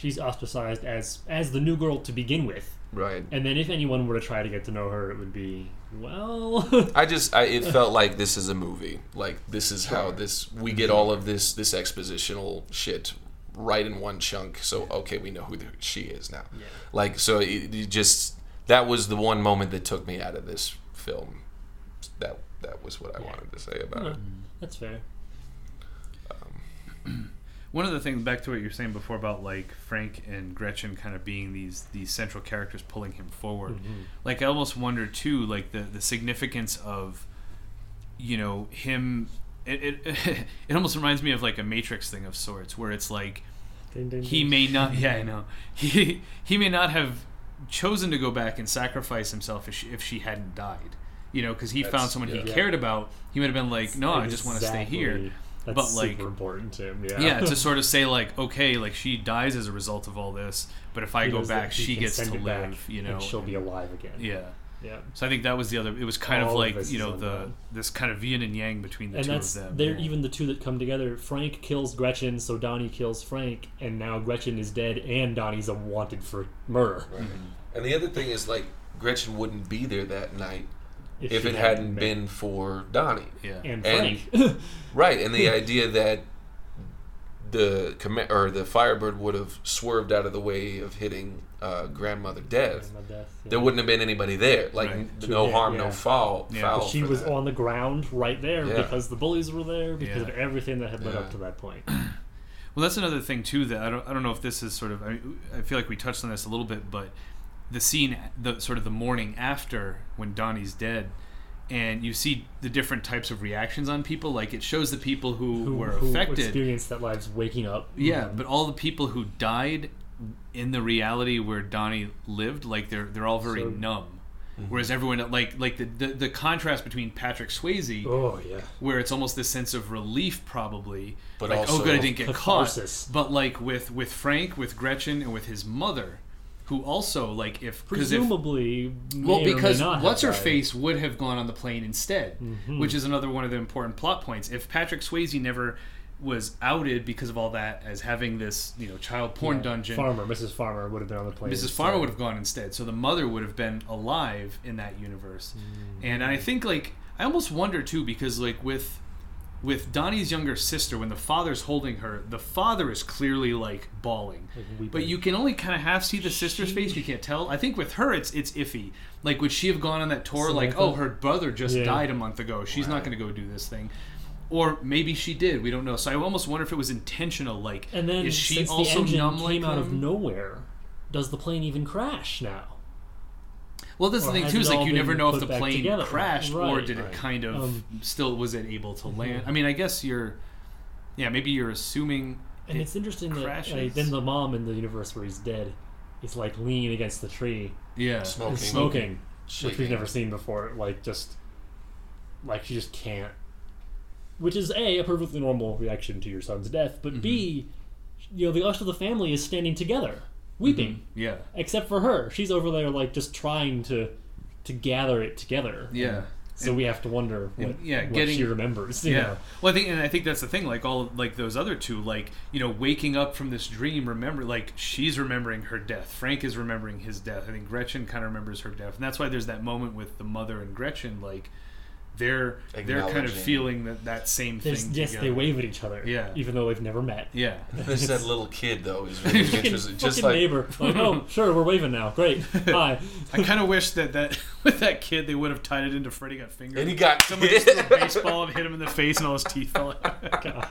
She's ostracized as as the new girl to begin with, Right. and then if anyone were to try to get to know her, it would be well. I just, I, it felt like this is a movie. Like this is how this we get all of this this expositional shit right in one chunk. So okay, we know who the, she is now. yeah. Like so, it, it just that was the one moment that took me out of this film. That that was what I Yeah. wanted to say about it. That's fair. Um, One of the things back to what you're saying before about like Frank and Gretchen kind of being these these central characters pulling him forward. Mhm. Like I almost wonder too, like the the significance of, you know, him. It, it it almost reminds me of like a Matrix thing of sorts, where it's like Ding, ding, he ding. may not. Yeah, I know. He he may not have chosen to go back and sacrifice himself if she, if she hadn't died. You know, because he found That's- someone he yeah. cared about. He would have been like, no, I just want to stay here. Exactly. That's but like super important to him. Yeah. yeah, to sort of say like, okay, like she dies as a result of all this, but if I He go back, she gets to live. You know, and she'll be alive again. yeah. Yeah. So I think that was the other. It was kind All of of like this you know the unknown. this kind of yin and yang between the and two that's of them. they're yeah. even the two that come together. Frank kills Gretchen, so Donnie kills Frank, and now Gretchen is dead, and Donnie's a wanted for murder. Right. And the other thing is like Gretchen wouldn't be there that night if, she it hadn't been for Donnie. yeah. and and- Frank. Right, and the idea that the comma- or the Firebird would have swerved out of the way of hitting uh, grandmother death, My death, yeah. there wouldn't have been anybody there. Like Right. no hit, harm, yeah. no foul. Yeah. foul she was that. on the ground right there Yeah. because the bullies were there because Yeah. of everything that had led Yeah. up to that point. Well, that's another thing too that I don't I don't know if this is sort of I, I feel like we touched on this a little bit, but the scene the sort of the morning after when Donnie's dead. And you see the different types of reactions on people. Like it shows the people who, Who, were who affected. experienced that lives waking up. Yeah, mm-hmm. but all the people who died in the reality where Donnie lived, like they're they're all very So- numb. Mm-hmm. Whereas everyone like like the, the the contrast between Patrick Swayze, Oh yeah. where it's almost this sense of relief, probably, But like oh also good I didn't get catharsis. caught. But like with with Frank, with Gretchen, and with his mother, who also like if because if Presumably, well, may or may because what's her face would have gone on the plane instead, Mm-hmm. which is another one of the important plot points. If Patrick Swayze never was outed because of all that as having this, you know, child porn Yeah. dungeon, Farmer, Mrs. Farmer would have been on the plane. Mrs. Farmer would have gone instead. So the mother would have been alive in that universe. Mm. And I think like I almost wonder too because like with with Donnie's younger sister when the father's holding her, the father is clearly like bawling. Like. But you can only kind of half see the sister's She- face. You can't tell. I think with her, it's it's iffy. Like, would she have gone on that tour? Like, oh, her brother just Yeah. died a month ago. She's not going to go do this thing. Or maybe she did. We don't know. So I almost wonder if it was intentional. Like, And then is she since also the numb came like out of nowhere, does the plane even crash now? Well, that's the thing too. Is like you never know if the plane together? crashed or Right. did it kind of Um, still was it able to land. I mean, I guess you're. Yeah, maybe you're assuming. And it it's interesting that crashes. like, then the mom in the universe where he's dead is like leaning against the tree Yeah. Smoking. and smoking, which we've never seen before. Like just like she just can't. Which is a a perfectly normal reaction to your son's death, but B, Mm-hmm. you know, the rest of the family is standing together, weeping, mm-hmm. Yeah. except for her. She's over there like just trying to to gather it together. Yeah. So we have to wonder what, and- yeah, what getting- she remembers. Yeah. know. Well, I think, and I think that's the thing. Like all, like those other two, like you know, waking up from this dream. Remember, like she's remembering her death. Frank is remembering his death. I think Gretchen kind of remembers her death, and that's why there's that moment with the mother and Gretchen. Like they're they're kind of feeling that that same There's, thing. yes, together. they wave at each other. Yeah. Even though they've never met. Yeah. There's that little kid though. Is really Fucking, interesting. Just fucking like neighbor. Like, oh, sure, we're waving now. Great. Hi. I kind of wish that that with that kid they would have tied it into Freddy got fingered. and he got Someone just threw a baseball and hit him in the face, and all his teeth fell out. God.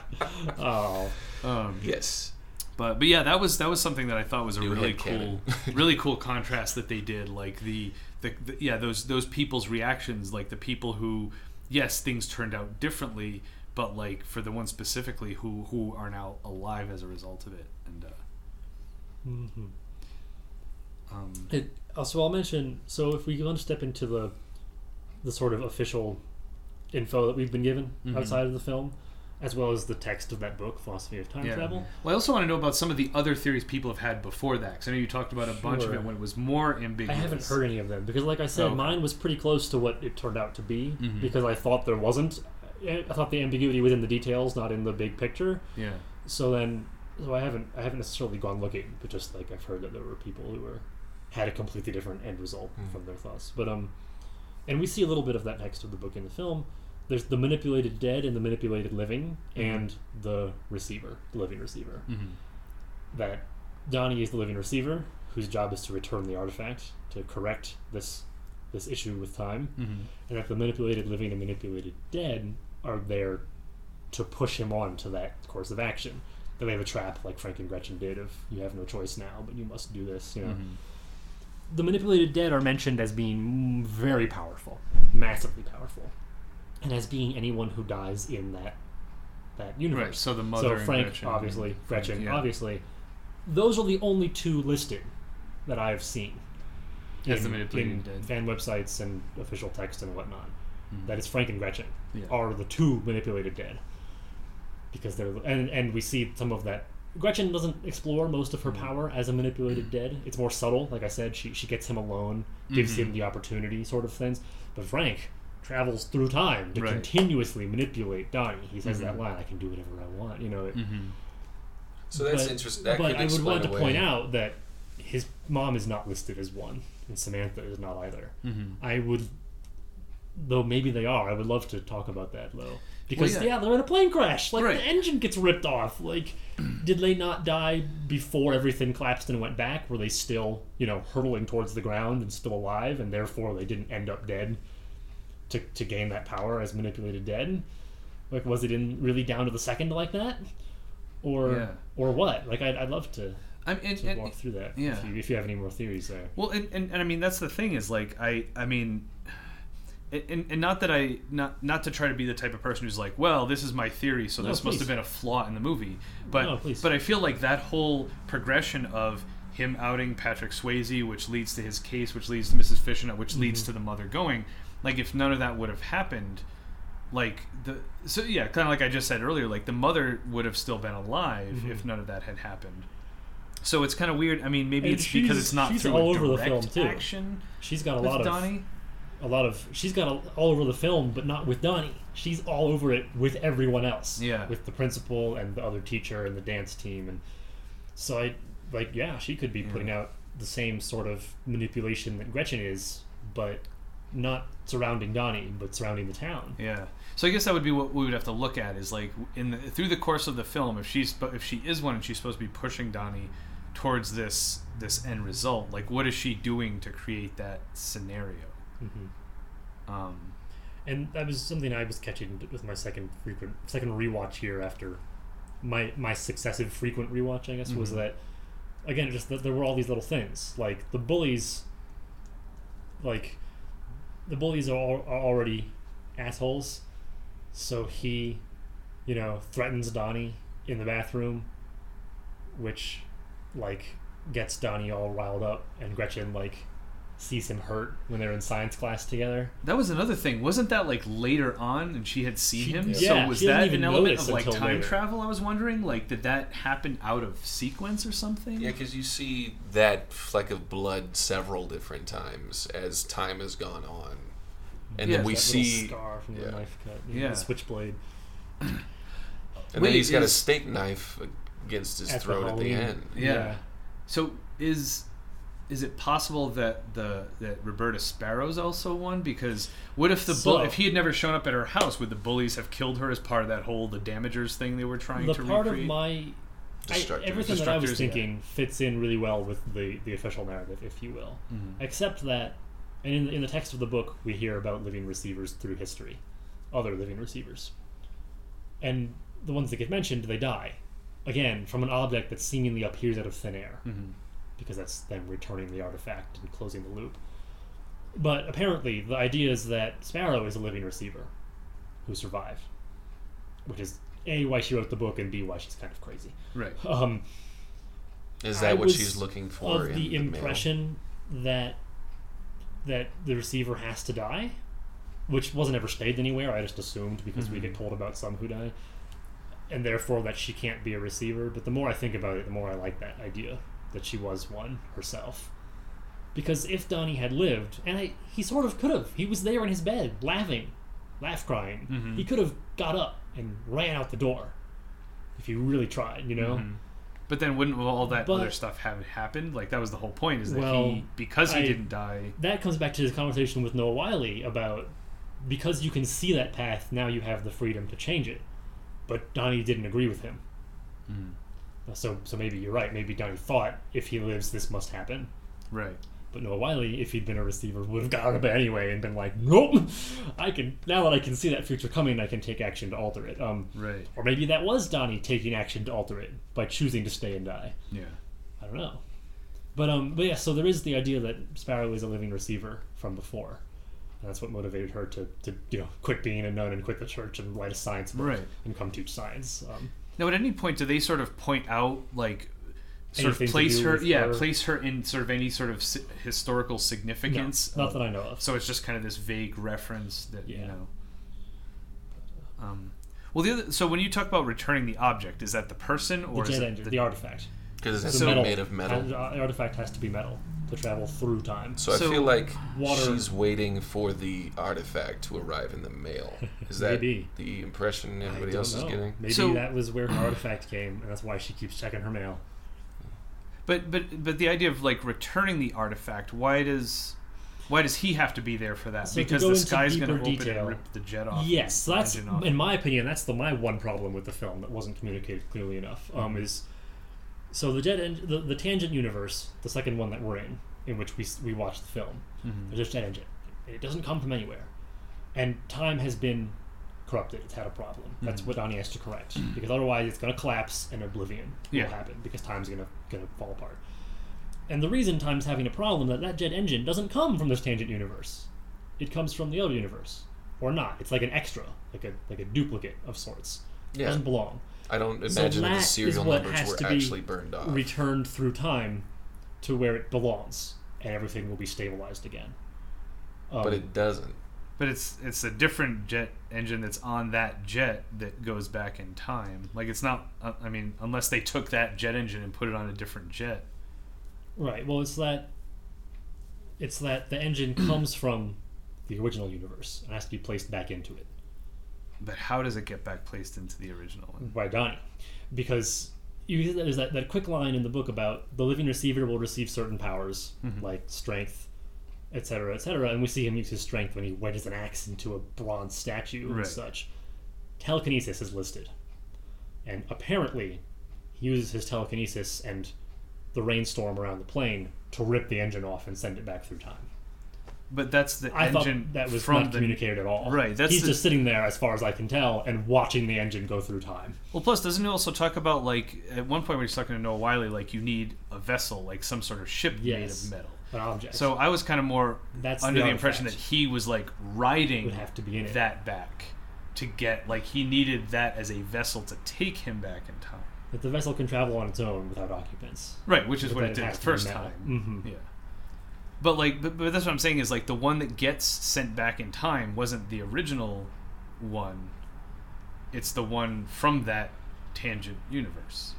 Oh. Um, yes. But but yeah, that was that was something that I thought was a New really cool, really cool contrast that they did. Like the, the the yeah those those people's reactions, like the people who yes things turned out differently, but like for the ones specifically who who are now alive as a result of it. And uh, hmm um, It, also, I'll mention. So, if we want to step into the the sort of official info that we've been given Mhm. outside of the film, as well as the text of that book, Philosophy of Time yeah. Travel. Well, I also want to know about some of the other theories people have had before that. Because I know you talked about a bunch of Sure. it when it was more ambiguous. I haven't heard any of them because, like I said, Okay. mine was pretty close to what it turned out to be Mhm. because I thought there wasn't. I thought the ambiguity was in the details, not in the big picture. Yeah. So then, so I haven't, I haven't necessarily gone looking, but just like I've heard that there were people who were had a completely different end result Mm. from their thoughts. But um, and we see a little bit of that text of the book in the film. There's the manipulated dead and the manipulated living, Mhm. and the receiver, the living receiver. hmm That Donnie is the living receiver, whose job is to return the artifact to correct this this issue with time, hmm and that the manipulated living and manipulated dead are there to push him on to that course of action. That they have a trap like Frank and Gretchen did of you have no choice now, but you must do this. You know, hmm the manipulated dead are mentioned as being very powerful, massively powerful, and as being anyone who dies in that that universe. Right. So the mother. So Frank, Gretchen, obviously, Frank, Gretchen, yeah. obviously. Those are the only two listed that I've seen As in, the in fan websites and official text and whatnot. Mhm. That is Frank and Gretchen Yeah. are the two manipulated dead. because they're and and we see some of that. Gretchen doesn't explore most of her power as a manipulated dead. It's more subtle, like I said. She she gets him alone, gives him the opportunity, sort of things. But Frank travels through time to Right. continuously manipulate Donnie. He says that line, "I can do whatever I want." You know. It, So that's but, interesting. That but I would want to away- point out that his mom is not listed as one, and Samantha is not either. Mm-hmm. I would, though maybe they are. I would love to talk about that though, because yeah. yeah. they're in a plane crash. Like Right. the engine gets ripped off. Like, did they not die before everything collapsed and went back? Were they still, you know, hurtling towards the ground and still alive, and therefore they didn't end up dead to to gain that power as manipulated dead? Like, was it in really down to the second like that? Or Yeah. or what? Like, I'd, I'd love to, I mean, and, to and- walk through that. yeah. If you, if you have any more theories there. Well, and, and, and I mean that's the thing is like I I mean, and, and not that I not not to try to be the type of person who's like, well, this is my theory, so No, this must have been a flaw in the movie. But No, please. but I feel like that whole progression of him outing Patrick Swayze, which leads to his case, which leads to Mrs. Fishnet, which Mm-hmm. leads to the mother going, like if none of that would have happened. Like the so yeah, kind of like I just said earlier, like the mother would have still been alive Mm-hmm. if none of that had happened. So it's kind of weird. I mean, maybe And it's because it's not she's through all over the film, too. action She's got a lot of Donnie. a lot of she's got a, all over the film, but not with Donnie. She's all over it with everyone else. Yeah. with the principal and the other teacher and the dance team, and so I like yeah, she could be putting out the same sort of manipulation that Gretchen is, but not surrounding Donnie, but surrounding the town. Yeah. So I guess that would be what we would have to look at is like in the, through the course of the film, if she's if she is one and she's supposed to be pushing Donnie towards this this end result, like what is she doing to create that scenario? hmm Um, And that was something I was catching with my second frequent second rewatch here after my my successive frequent rewatch. I guess was Mhm. that again just that there were all these little things like the bullies. Like the bullies are, all, are already assholes, so he, you know, threatens Donnie in the bathroom, which like gets Donnie all riled up, and Gretchen like sees him hurt when they're in science class together. that was another thing. Wasn't that like later on and she had seen She- him? yeah, so was she that even an element of like time later. travel? I was wondering. Like, did that happen out of sequence or something? Yeah, because you see that fleck of blood several different times as time has gone on, and Yeah, then we that see, scar from the yeah. knife cut, Yeah. the switchblade. and Wait, then he's got a steak knife against his At the throat at the Halloween. end. Yeah. So is is it possible that the that Roberta Sparrow's also one? Because what if the bull, So- if he had never shown up at her house, would the bullies have killed her as part of that whole the damagers thing they were trying The to part recreate? of my I, everything that I was Destructors, yeah. thinking fits in really well with the the official narrative, if you will. Mhm. Except that, and in, in the text of the book, we hear about living receivers through history, other living receivers, and the ones that get mentioned, they die, again from an object that seemingly appears out of thin air. Mhm. Because that's them returning the artifact and closing the loop. But apparently, the idea is that Sparrow is a living receiver who survived, which is a why she wrote the book and b why she's kind of crazy. Right. Um, Is I that what she's looking for? of in the the mail? impression that that the receiver has to die, which wasn't ever stated anywhere. I just assumed because we Mhm. get told about some who die, and therefore that she can't be a receiver. But the more I think about it, the more I like that idea that she was one herself. Because if Donnie had lived, and I, he sort of could have, he was there in his bed, laughing, laugh crying. Mhm. He could have got up and ran out the door if he really tried, you know. Mhm. But then wouldn't all that But- other stuff have happened? Like that was the whole point is that Well, he because he I- didn't die. that comes back to his conversation with Noah Wyle about because you can see that path, now you have the freedom to change it. But Donnie didn't agree with him. Mhm. So, so maybe you're right. Maybe Donnie thought if he lives, this must happen. Right. But Noah Wyle, if he'd been a receiver, would have got out of bed anyway and been like, "Nope, I can now that I can see that future coming, I can take action to alter it." Um, Right. or maybe that was Donnie taking action to alter it by choosing to stay and die. Yeah. I don't know. But um, but yeah, so there is the idea that Sparrow is a living receiver from before. And that's what motivated her to, to you know quit being a nun and quit the church and write a science book Right. and come teach science. Um, Now, at any point, do they sort of point out, like, sort Anything of place her, yeah, her? place her in sort of any sort of si- historical no, significance? not of- that I know of. So it's just kind of this vague reference that you know. Um, Well, the other, so when you talk about returning the object, is that the person The or is jet it the, the, artifact. Because it's The So- made of metal. The artifact has to be metal to travel through time. So I feel like water- she's waiting for the artifact to arrive in the mail. Is that Maybe. the impression I everybody don't else is getting? Maybe So- that was where her artifact came, and that's why she keeps checking her mail. But but but the idea of like returning the artifact, why does why does he have to be there for that? So because go the into sky's going to open detail- and rip the jet off. Yes, so that's off. in my opinion, that's the my one problem with the film that wasn't communicated clearly enough. Um, Mm-hmm. is so the jet engine, the, the tangent universe, the second one that we're in, in which we we watched the film. Mhm. There's a jet engine. It doesn't come from anywhere, and time has been corrupted. It's had a problem. That's Mhm. what Donnie has to correct because otherwise it's going to collapse and oblivion Yeah. will happen because time's going to going to fall apart. And the reason time's having a problem that that jet engine doesn't come from this tangent universe. It comes from the other universe, or not. It's like an extra, like a like a duplicate of sorts. It Yeah. doesn't belong. I don't So imagine that that the serial numbers were actually burned off. Returned through time to where it belongs, and everything will be stabilized again. Um, but it doesn't. But it's it's a different jet engine that's on that jet that goes back in time. Like it's not. uh, I mean, unless they took that jet engine and put it on a different jet. Right. Well, it's that it's that the engine comes from the original universe and has to be placed back into it But how does it get back placed into the original one? by Donnie, because you there's that, that quick line in the book about the living receiver will receive certain powers Mhm. like strength, etc., etc., and we see him use his strength when he wedges an axe into a bronze statue and such. Telekinesis is listed, and apparently, he uses his telekinesis and the rainstorm around the plane to rip the engine off and send it back through time. But that's the I engine that was from not the communicated at all. Right, that's he's the- just sitting there, as far as I can tell, and watching the engine go through time. Well, plus, doesn't he also talk about like at one point when he's talking to Noah Wyle, like you need a vessel, like some sort of ship Yes. made of metal. An object. So I was kind of more That's under the the, impression that he was like riding would have to be in it. that back to get like he needed that as a vessel to take him back in time. that the vessel can travel on its own without occupants. Right, which is But what it did the first time. Mhm. Yeah. But like, but, but that's what I'm saying is like the one that gets sent back in time wasn't the original one. It's the one from that tangent universe.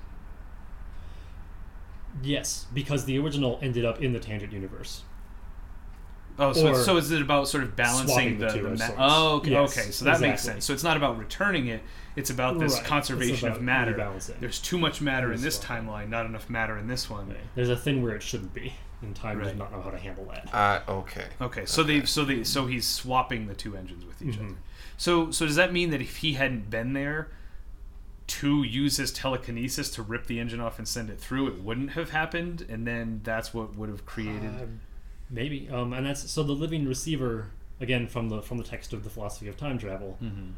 Yes, because the original ended up in the tangent universe. Oh, so, so is it about sort of balancing the, the the ma- Oh, okay, Yes, okay, so that makes sense. So it's not about returning it; it's about this Right, conservation about of matter. rebalancing. There's too much matter in this timeline, not enough matter in this one. Okay. There's a thing where it shouldn't be, and time does not know how to handle that. Uh, okay. Okay, so they so they so he's swapping the two engines with each Mhm. other. So so does that mean that if he hadn't been there to use his telekinesis to rip the engine off and send it through, it wouldn't have happened, and then that's what would have created. Uh, maybe, um, and that's so the living receiver again from the from the text of the philosophy of time travel Mhm.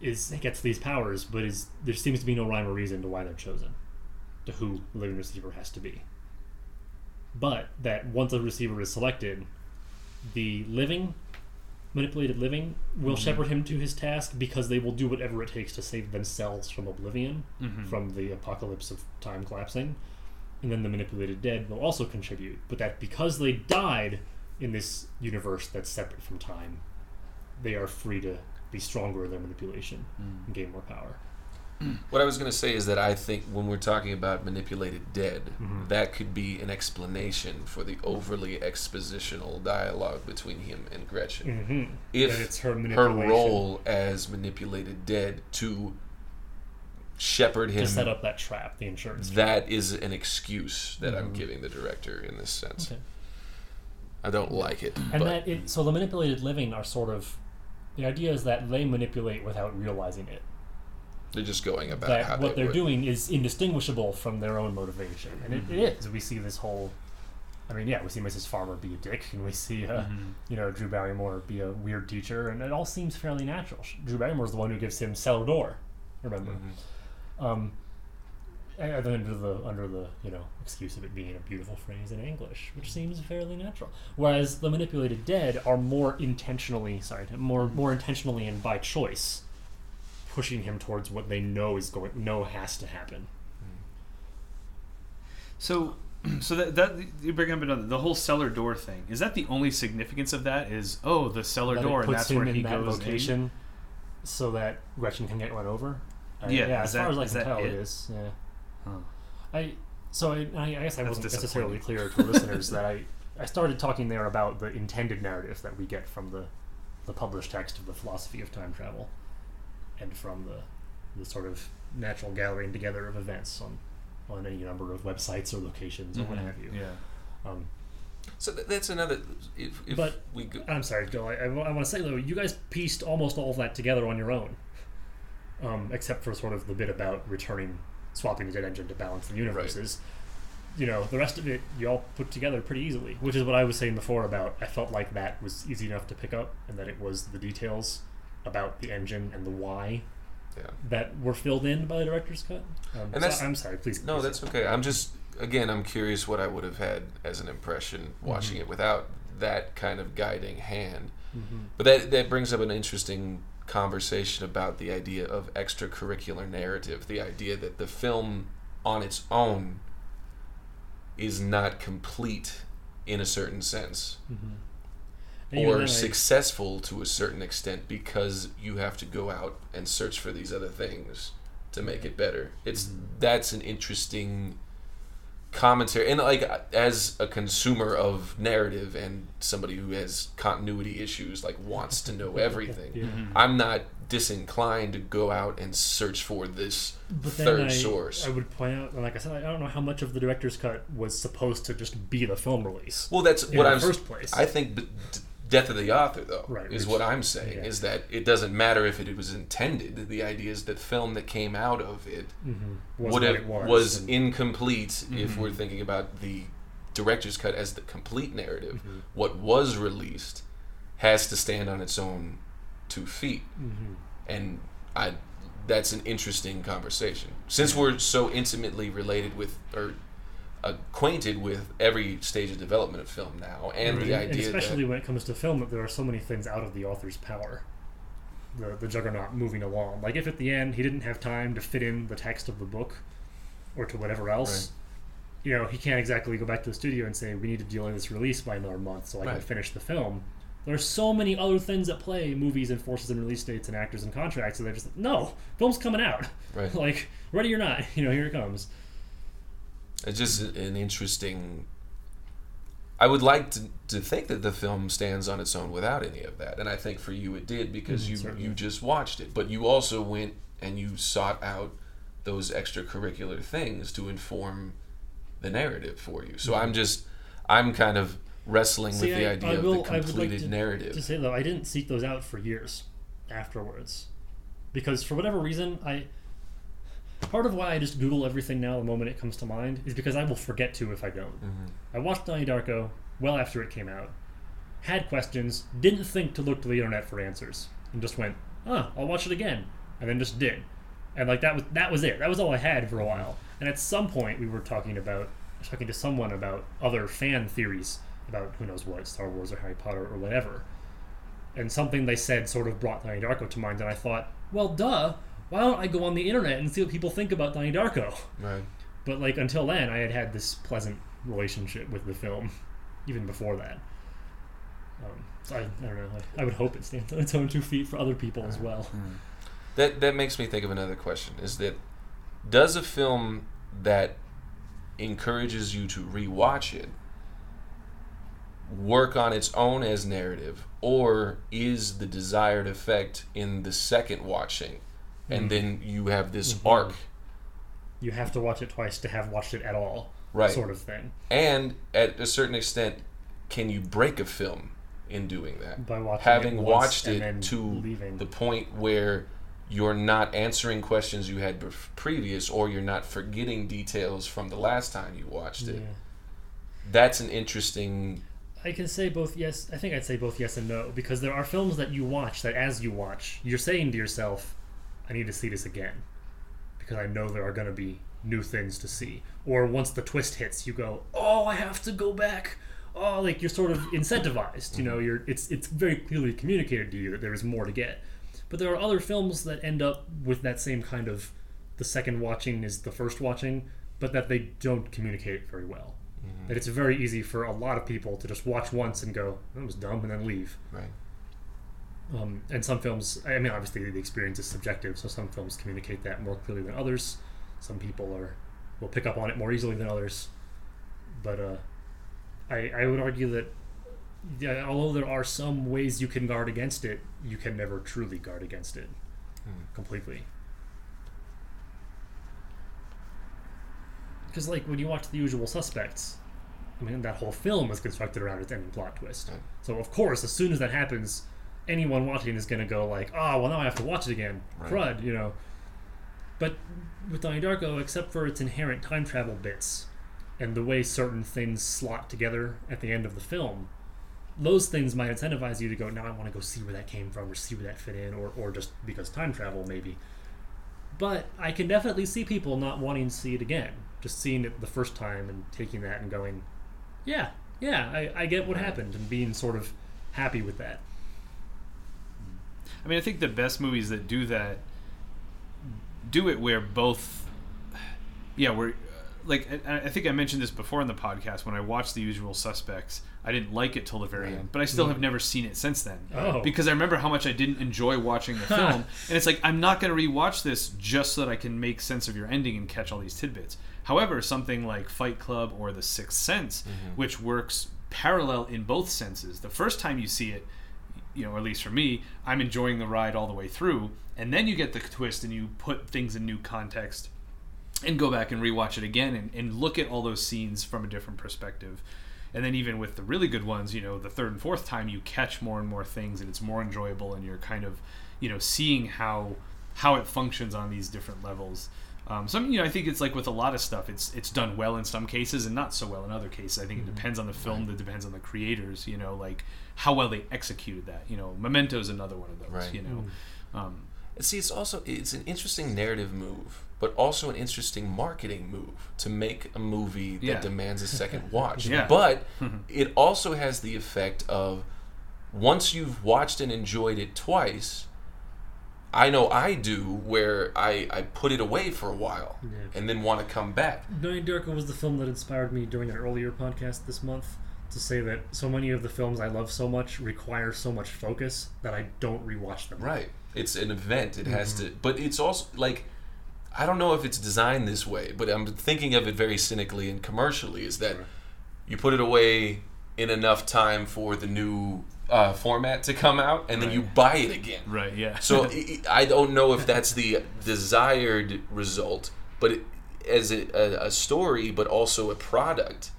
is gets these powers, but is there seems to be no rhyme or reason to why they're chosen, to who the living receiver has to be. But that once a receiver is selected, the living, manipulated living, will Mhm. shepherd him to his task because they will do whatever it takes to save themselves from oblivion, Mhm. from the apocalypse of time collapsing. And then the manipulated dead will also contribute, but that because they died in this universe that's separate from time, they are free to be stronger in their manipulation Mm. and gain more power. What I was going to say is that I think when we're talking about manipulated dead, Mhm. that could be an explanation for the overly expositional dialogue between him and Gretchen. Mm-hmm. If that it's her Her role as manipulated dead to shepherd him, to set up that trap, the insurance. trap. that is an excuse that I'm Mhm. giving the director in this sense. Okay. I don't like it. And but that it, so the manipulated living are sort of the idea is that they manipulate without realizing it. They're just going about that how what they they're would. doing is indistinguishable from their own motivation, and Mm-hmm. it is. We see this whole. I mean, yeah, we see Mrs. Farmer be a dick, and we see, uh, Mhm. you know, Drew Barrymore be a weird teacher, and it all seems fairly natural. Drew Barrymore's the one who gives him cellar door, remember? Mhm. Um, and under the under the you know excuse of it being a beautiful phrase in English, which seems fairly natural. Whereas the manipulated dead are more intentionally sorry, more more intentionally and by choice, pushing him towards what they know is going know has to happen. So, so that, that you bring up another the whole cellar door thing. Is that the only significance of that? Is oh the cellar That door and that's him where in he that goes location. so that Gretchen can get run over. Uh, Yeah, yeah. As that- far as I can tell, it it? is. Yeah. Huh. I so I, I guess I That's wasn't necessarily clear to listeners that I I started talking there about the intended narrative that we get from the the published text of the philosophy of time travel, and from the the sort of natural gathering together of events on on any number of websites or locations or what have you. Yeah. Um, So th- that's another. If, if But- we go, I'm sorry, Joel. I, I, want to say though, you guys pieced almost all of that together on your own, um, except for sort of the bit about returning, swapping the dead engine to balance the universes. You know, the rest of it you all put together pretty easily, which is what I was saying before about. I felt like that was easy enough to pick up, and that it was the details about the engine and the why yeah. that were filled in by the director's cut. Um, And so that's- I'm sorry, please. No, please- that's okay. I'm just again, I'm curious what I would have had as an impression watching Mhm. it without that kind of guiding hand. Mhm. But that that brings up an interesting conversation about the idea of extracurricular narrative, the idea that the film on its own is not complete in a certain sense Mhm. And even or then I- successful to a certain extent because you have to go out and search for these other things to make it better. It's Mhm. that's an interesting commentary and like as a consumer of narrative and somebody who has continuity issues like wants to know everything. Yeah. I'm not disinclined to go out and search for this But then third I, source. I would point out, like I said, I don't know how much of the director's cut was supposed to just be the film release. well, that's in what I'm first place. I think b- d- death of the author though Right, is what I'm saying yeah. is that it doesn't matter if it was intended. The idea is that film that came out of it mm-hmm. would have was. was and- incomplete if Mhm. we're thinking about the director's cut as the complete narrative. Mhm. What was released has to stand on its own two feet, Mhm. and I that's an interesting conversation since we're so intimately related with or acquainted with every stage of development of film now, and the And idea especially that when it comes to film, that there are so many things out of the author's power. The the juggernaut moving along. Like if at the end he didn't have time to fit in the text of the book, or to whatever else. You know, he can't exactly go back to the studio and say, "We need to delay this release by another month so I can finish the film." There are so many other things at play: movies and forces and release dates and actors and contracts. And they're just like, no, film's coming out. right. like ready or not, you know, here it comes. It's just an interesting. I would like to, to think that the film stands on its own without any of that, and I think for you it did because Mhm, you certainly. you just watched it, but you also went and you sought out those extracurricular things to inform the narrative for you. So I'm just I'm kind of wrestling See, with the I- idea I of will- the I would like completed to- narrative. To say though, I didn't seek those out for years afterwards, because for whatever reason, I part of why I just Google everything now the moment it comes to mind is because I will forget to if I don't. Mhm. I watched Donnie Darko well after it came out, had questions, didn't think to look to the internet for answers, and just went, "Oh, I'll watch it again," and then just did, and like that was that was it. That was all I had for a while. And at some point, we were talking about talking to someone about other fan theories about who knows what Star Wars or Harry Potter or whatever, and something they said sort of brought Donnie Darko to mind, and I thought, well, duh. Why don't I go on the internet and see what people think about Donnie Darko? Right. But like until then, I had had this pleasant relationship with the film, even before that. Um, so I, I don't know. I, I would hope it stands on its own two feet for other people as well. That that makes me think of another question: Is that does a film that encourages you to rewatch it work on its own as narrative, or is the desired effect in the second watching, and Mhm. then you have this Mhm. arc, You have to watch it twice to have watched it at all, right? sort of thing. And at a certain extent, can you break a film in doing that? By watching having it once watched and it then to leaving. the point where you're not answering questions you had previous or you're not forgetting details from the last time you watched it Yeah. that's an interesting I can say both yes. I think I'd say both yes and no because there are films that you watch that as you watch, you're saying to yourself, "I need to see this again," because I know there are going to be new things to see. Or once the twist hits, you go, "Oh, I have to go back." Oh, like you're sort of incentivized. You know, mm-hmm. you're it's it's very clearly communicated to you that there is more to get. But there are other films that end up with that same kind of the second watching is the first watching, but that they don't communicate very well mm-hmm. that it's very easy for a lot of people to just watch once and go, "That was dumb," and then leave. right Um, and some films, I mean, obviously the experience is subjective, so some films communicate that more clearly than others. Some people are will pick up on it more easily than others. But uh, I, I would argue that yeah, although there are some ways you can guard against it, you can never truly guard against it completely. Because, like, when you watch The Usual Suspects, I mean, that whole film is constructed around its ending plot twist. Right. So, of course, as soon as that happens, anyone watching is going to go, like, oh, well, now I have to watch it again. Right. Crud, you know. But with Donnie Darko, except for its inherent time travel bits and the way certain things slot together at the end of the film, those things might incentivize you to go, now I want to go see where that came from or see where that fit in, or, or just because time travel, maybe. But I can definitely see people not wanting to see it again. Just seeing it the first time and taking that and going, yeah, yeah, I, I get what happened, and being sort of happy with that. I mean, I think the best movies that do that do it where both, yeah, where like I, I think I mentioned this before in the podcast when I watched The Usual Suspects. I didn't like it till the very Right. end, but I still mm. have never seen it since then Oh. because I remember how much I didn't enjoy watching the film, and it's like I'm not going to rewatch this just so that I can make sense of your ending and catch all these tidbits. However, something like Fight Club or The Sixth Sense, mm-hmm. which works parallel in both senses, the first time you see it, you know, at least for me, I'm enjoying the ride all the way through, and then you get the twist and you put things in new context and go back and rewatch it again and, and look at all those scenes from a different perspective. And then even with the really good ones, you know, the third and fourth time you catch more and more things and it's more enjoyable and you're kind of, you know, seeing how how it functions on these different levels. Um, some, you know, I think it's like with a lot of stuff, it's it's done well in some cases and not so well in other cases. I think it depends on the film, it depends on the creators, you know, like how well they executed that. You know, Memento's another one of those. Right. You know, um, see, it's also it's an interesting narrative move, but also an interesting marketing move to make a movie that Yeah. demands a second watch. Yeah. But it also has the effect of once you've watched and enjoyed it twice, I know I do where I, I put it away for a while Yeah. and then want to come back. Donnie Darko was the film that inspired me during an earlier podcast this month to say that so many of the films I love so much require so much focus that I don't rewatch them. Right. It's an event. It has to, but it's also like, I don't know if it's designed this way, but I'm thinking of it very cynically and commercially. Is that you put it away in enough time for the new uh, format to come out, and then you buy it again. right? Yeah. So I I don't know if that's the desired result, but it, as a, a, a story, but also a product,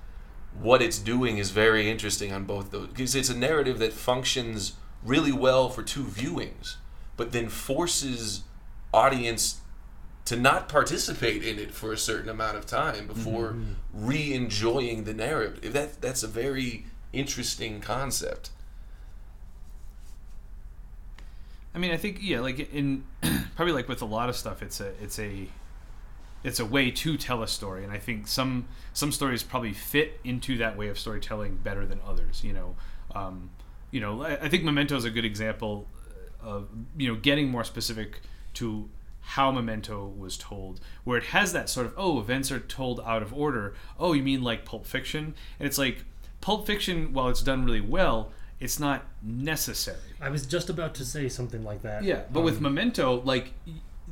what it's doing is very interesting on both those because it's a narrative that functions really well for two viewings, but then forces audience to not participate in it for a certain amount of time before mm-hmm. re-enjoying the narrative. That that's a very interesting concept. I mean, I think yeah, like in probably like with a lot of stuff, it's a it's a it's a way to tell a story, and I think some some stories probably fit into that way of storytelling better than others. You know, um, you know, I, I think Memento is a good example of you know getting more specific to how Memento was told, where it has that sort of oh events are told out of order. Oh, you mean like Pulp Fiction? And it's like Pulp Fiction, while it's done really well, it's not necessary. I was just about to say something like that. Yeah, but with Um, Memento, like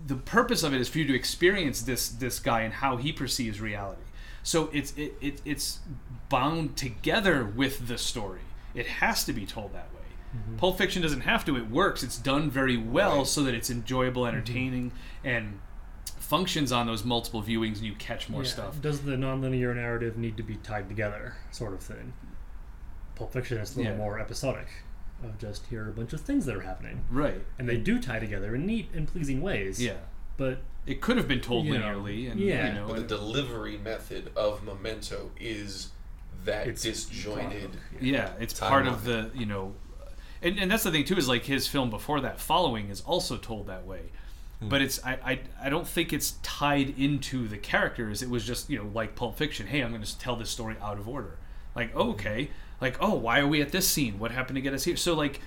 the purpose of it is for you to experience this this guy and how he perceives reality. So it's it, it it's bound together with the story. It has to be told that way. Mm-hmm. Pulp Fiction doesn't have to. It works. It's done very well, Right. so that it's enjoyable, mm-hmm. entertaining, and functions on those multiple viewings, and you catch more yeah, stuff. Does the nonlinear narrative need to be tied together, sort of thing? Pulp Fiction is a little Yeah. more episodic, of just here are a bunch of things that are happening, Right. and they do tie together in neat and pleasing ways. Yeah. but It could have been told You know, linearly, and yeah. you know, But the and- delivery method of Memento is that It's disjointed. yeah it's Time part of the you know and, and that's the thing too is like his film before that following is also told that way hmm. but it's I, I i don't think it's tied into the characters it was just you know like pulp fiction hey i'm going to tell this story out of order like okay like oh why are we at this scene what happened to get us here so like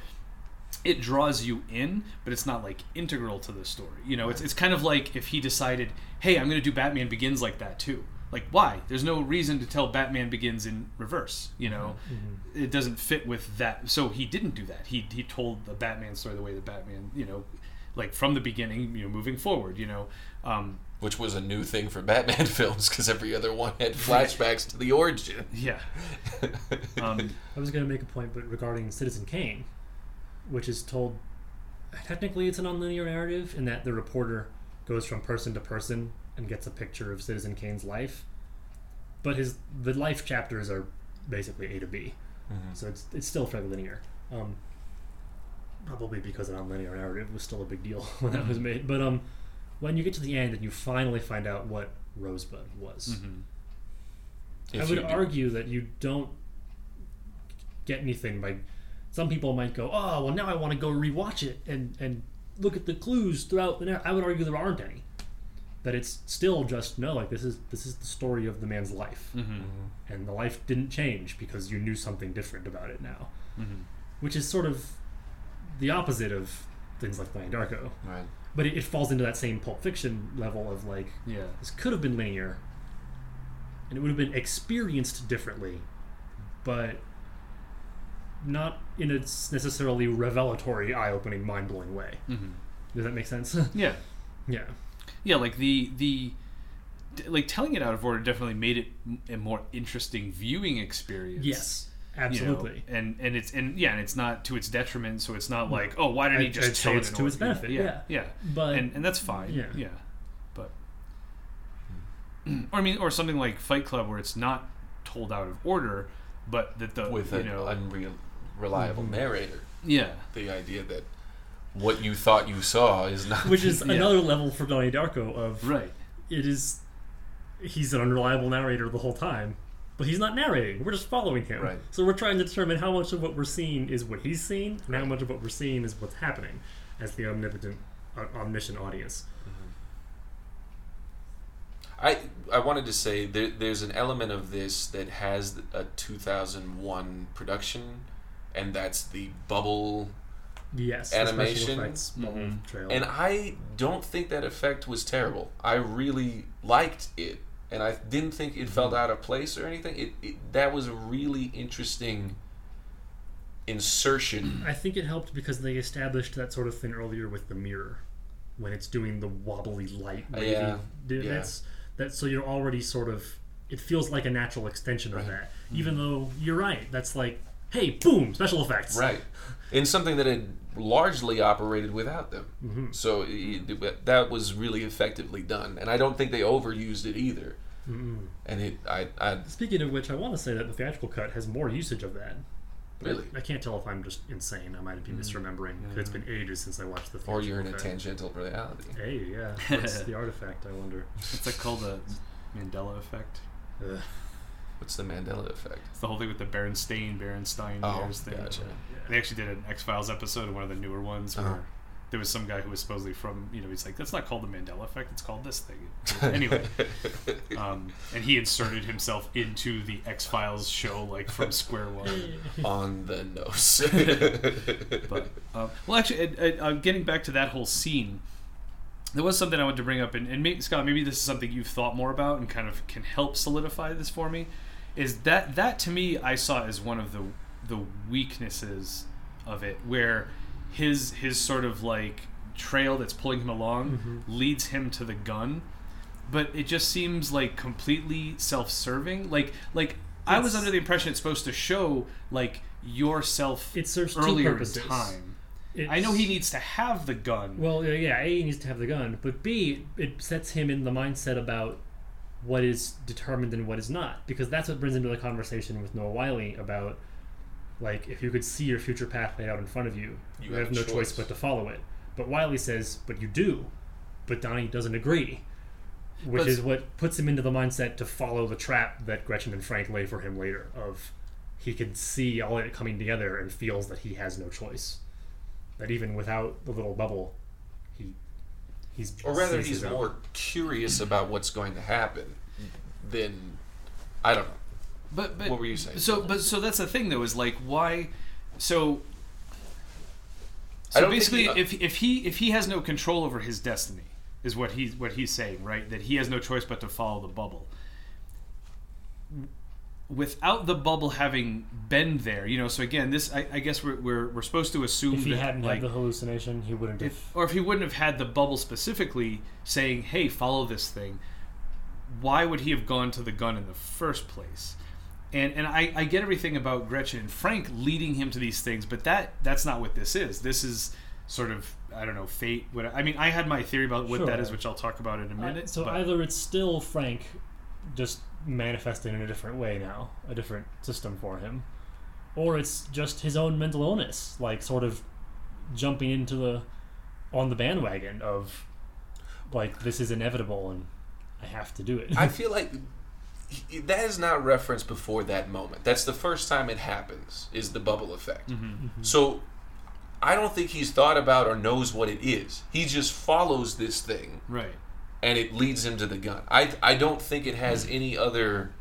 it draws you in but it's not like integral to the story you know it's, it's kind of like if he decided hey i'm going to do batman begins like that too like why? There's no reason to tell Batman Begins in reverse. You know, Mm-hmm. it doesn't fit with that. So he didn't do that. He he told the Batman story the way the Batman, you know, like from the beginning, you know, moving forward. You know, um, Which was a new thing for Batman films because every other one had flashbacks to the origin. yeah. Um, I was going to make a point, but regarding Citizen Kane, which is told technically it's a nonlinear narrative in that the reporter goes from person to person and gets a picture of Citizen Kane's life, but his the life chapters are basically A to B, so it's it's still fairly linear. Um, probably because a nonlinear narrative was still a big deal when that was made. But um, when you get to the end and you finally find out what Rosebud was. mhm. I would do- argue that you don't get anything by. Some people might go, "Oh, well, now I want to go rewatch it and and look at the clues throughout the." Narr-. I would argue there aren't any. That it's still just no, like this is this is the story of the man's life, Mhm. and the life didn't change because you knew something different about it now, Mhm. which is sort of the opposite of things like Donnie Darko. Right. But it, it falls into that same Pulp Fiction level of like yeah. this could have been linear, and it would have been experienced differently, but not in a s- necessarily revelatory, eye-opening, mind-blowing way. Mhm. Does that make sense? Yeah. yeah. yeah like the the like telling it out of order definitely made it a more interesting viewing experience Yes. You know? Absolutely. and and it's and yeah and it's not to its detriment so it's not like oh why didn't he I'd- just I'd tell it to its benefit, yeah yeah. yeah But and and that's fine yeah. yeah but or I mean or something like Fight Club where it's not told out of order but that the With you an know unreal, reliable Mm-hmm. narrator. yeah The idea that what you thought you saw is not. which is Yeah. another level for Donnie Darko of right it is he's an unreliable narrator the whole time. But he's not narrating. We're just following him. Right. So we're trying to determine how much of what we're seeing is what he's seeing, and how much of what we're seeing is what's happening as the omnipotent, uh, omniscient audience. I I wanted to say there, there's an element of this that has a 2001 production, and that's the bubble. Yes. Animation. Special effects bubble Mhm. trail. And I don't think that effect was terrible. I really liked it, and I didn't think it felt out of place or anything. It, it that was a really interesting insertion. I think it helped because they established that sort of thing earlier with the mirror, when it's doing the wobbly light. Uh, wavy- yeah, yeah. That's that. So you're already sort of. It feels like a natural extension of Right. that, even though you're right. That's like, hey, boom, special effects. Right. In something that had largely operated without them. Mhm. So it, it- that was really effectively done, and I don't think they overused it either. Mm-mm. And it, I, I Speaking of which, I want to say that the theatrical cut has more usage of that. really, I can't tell if I'm just insane. I might be misremembering. 'cause It's been ages since I watched the. or you're in a tangential reality. Hey, yeah. What's the artifact? I wonder. it's like called the Mandela effect Ugh. What's the Mandela effect? it's the whole thing with the Berenstain Berenstain Oh, Bears thing gotcha. They actually did an X Files episode, one of the newer ones, where Uh-huh. there was some guy who was supposedly from, you know, he's like, that's not called the Mandela effect, it's called this thing. anyway, um, and he inserted himself into the X Files show, like from square one. on the nose. But, uh, well, actually, uh, uh, getting back to that whole scene, there was something I wanted to bring up, and, and maybe, Scott, maybe this is something you've thought more about and kind of can help solidify this for me. Is that that to me I saw as one of the the weaknesses of it, where his his sort of like trail that's pulling him along mm-hmm. leads him to the gun, but it just seems like completely self-serving. Like like I was under the impression it's supposed to show like yourself It serves two earlier in purposes. time. It's- I know he needs to have the gun. Well, yeah, A he needs to have the gun, but B it sets him in the mindset about what is determined and what is not, because that's what brings into the conversation with Noah Wyle about like if you could see your future path laid out in front of you, you, You have, have no choice choice. but to follow it. But Wyle says, but you do. But Donnie doesn't agree, which But- is what puts him into the mindset to follow the trap that Gretchen and Frank lay for him later. Of he can see all it coming together and feels that he has no choice. That even without the little bubble, he's or rather, he's his own. more curious about what's going to happen than I don't know. But but What were you saying? So but so that's the thing though is like why so so basically he- uh, if if he if he has no control over his destiny is what he's what he's saying right that he has no choice but to follow the bubble without the bubble having been there, you know. So again, this I, I guess we're, we're we're supposed to assume that. If he that, hadn't like, had the hallucination, he wouldn't have. if, or if he wouldn't have had the bubble specifically saying, "Hey, follow this thing," why would he have gone to the gun in the first place? And and I, I get everything about Gretchen and Frank leading him to these things, but that that's not what this is. This is sort of I don't know fate. What I mean, I had my theory about what that Sure. is, which I'll talk about in a minute. so but- either it's still Frank, just manifesting in a different way now, a different system for him, or it's just his own mental illness, like sort of jumping into the on the bandwagon of like this is inevitable and I have to do it. I feel like that is not referenced before that moment. That's the first time it happens. Is the bubble effect? Mm-hmm. Mm-hmm. So I don't think he's thought about or knows what it is. He just follows this thing, right. And it leads him to the gun. I I don't think it has hmm. any other.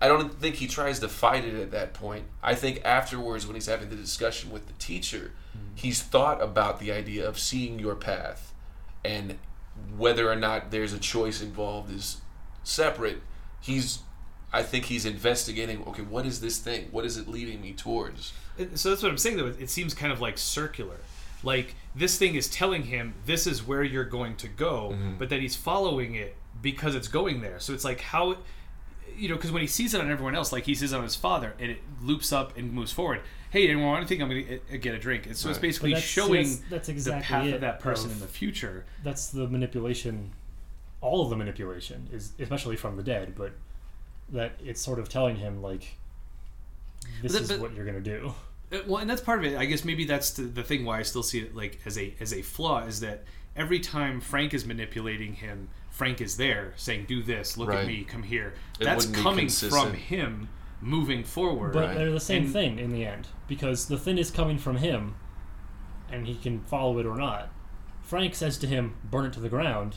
I don't think he tries to fight it at that point. I think afterwards, when he's having the discussion with the teacher, hmm. he's thought about the idea of seeing your path and whether or not there's a choice involved is separate. He's, I think he's investigating. Okay, what is this thing? What is it leading me towards? So that's what I'm saying though. It seems kind of like circular. Like this thing is telling him this is where you're going to go, mm-hmm. but that he's following it because it's going there. So it's like how you know, because when he sees it on everyone else, like he sees it on his father, and it loops up and moves forward. Hey, anyone want anything? I'm going to uh, get a drink. And so it's basically that's- showing that's- that's exactly the path it of that person of- in the future. That's the manipulation. All of the manipulation is especially from the dead, but that it's sort of telling him like this But- is but- what you're gonna do. Uh, well and that's part of it i guess maybe that's the, the thing why i still see it like as a as a flaw is that every time frank is manipulating him frank is there saying do this look Right. at me come here It that's coming from him moving forward But Right. they're the same And- thing in the end because the thing is coming from him, and he can follow it or not. Frank says to him, "Burn it to the ground,"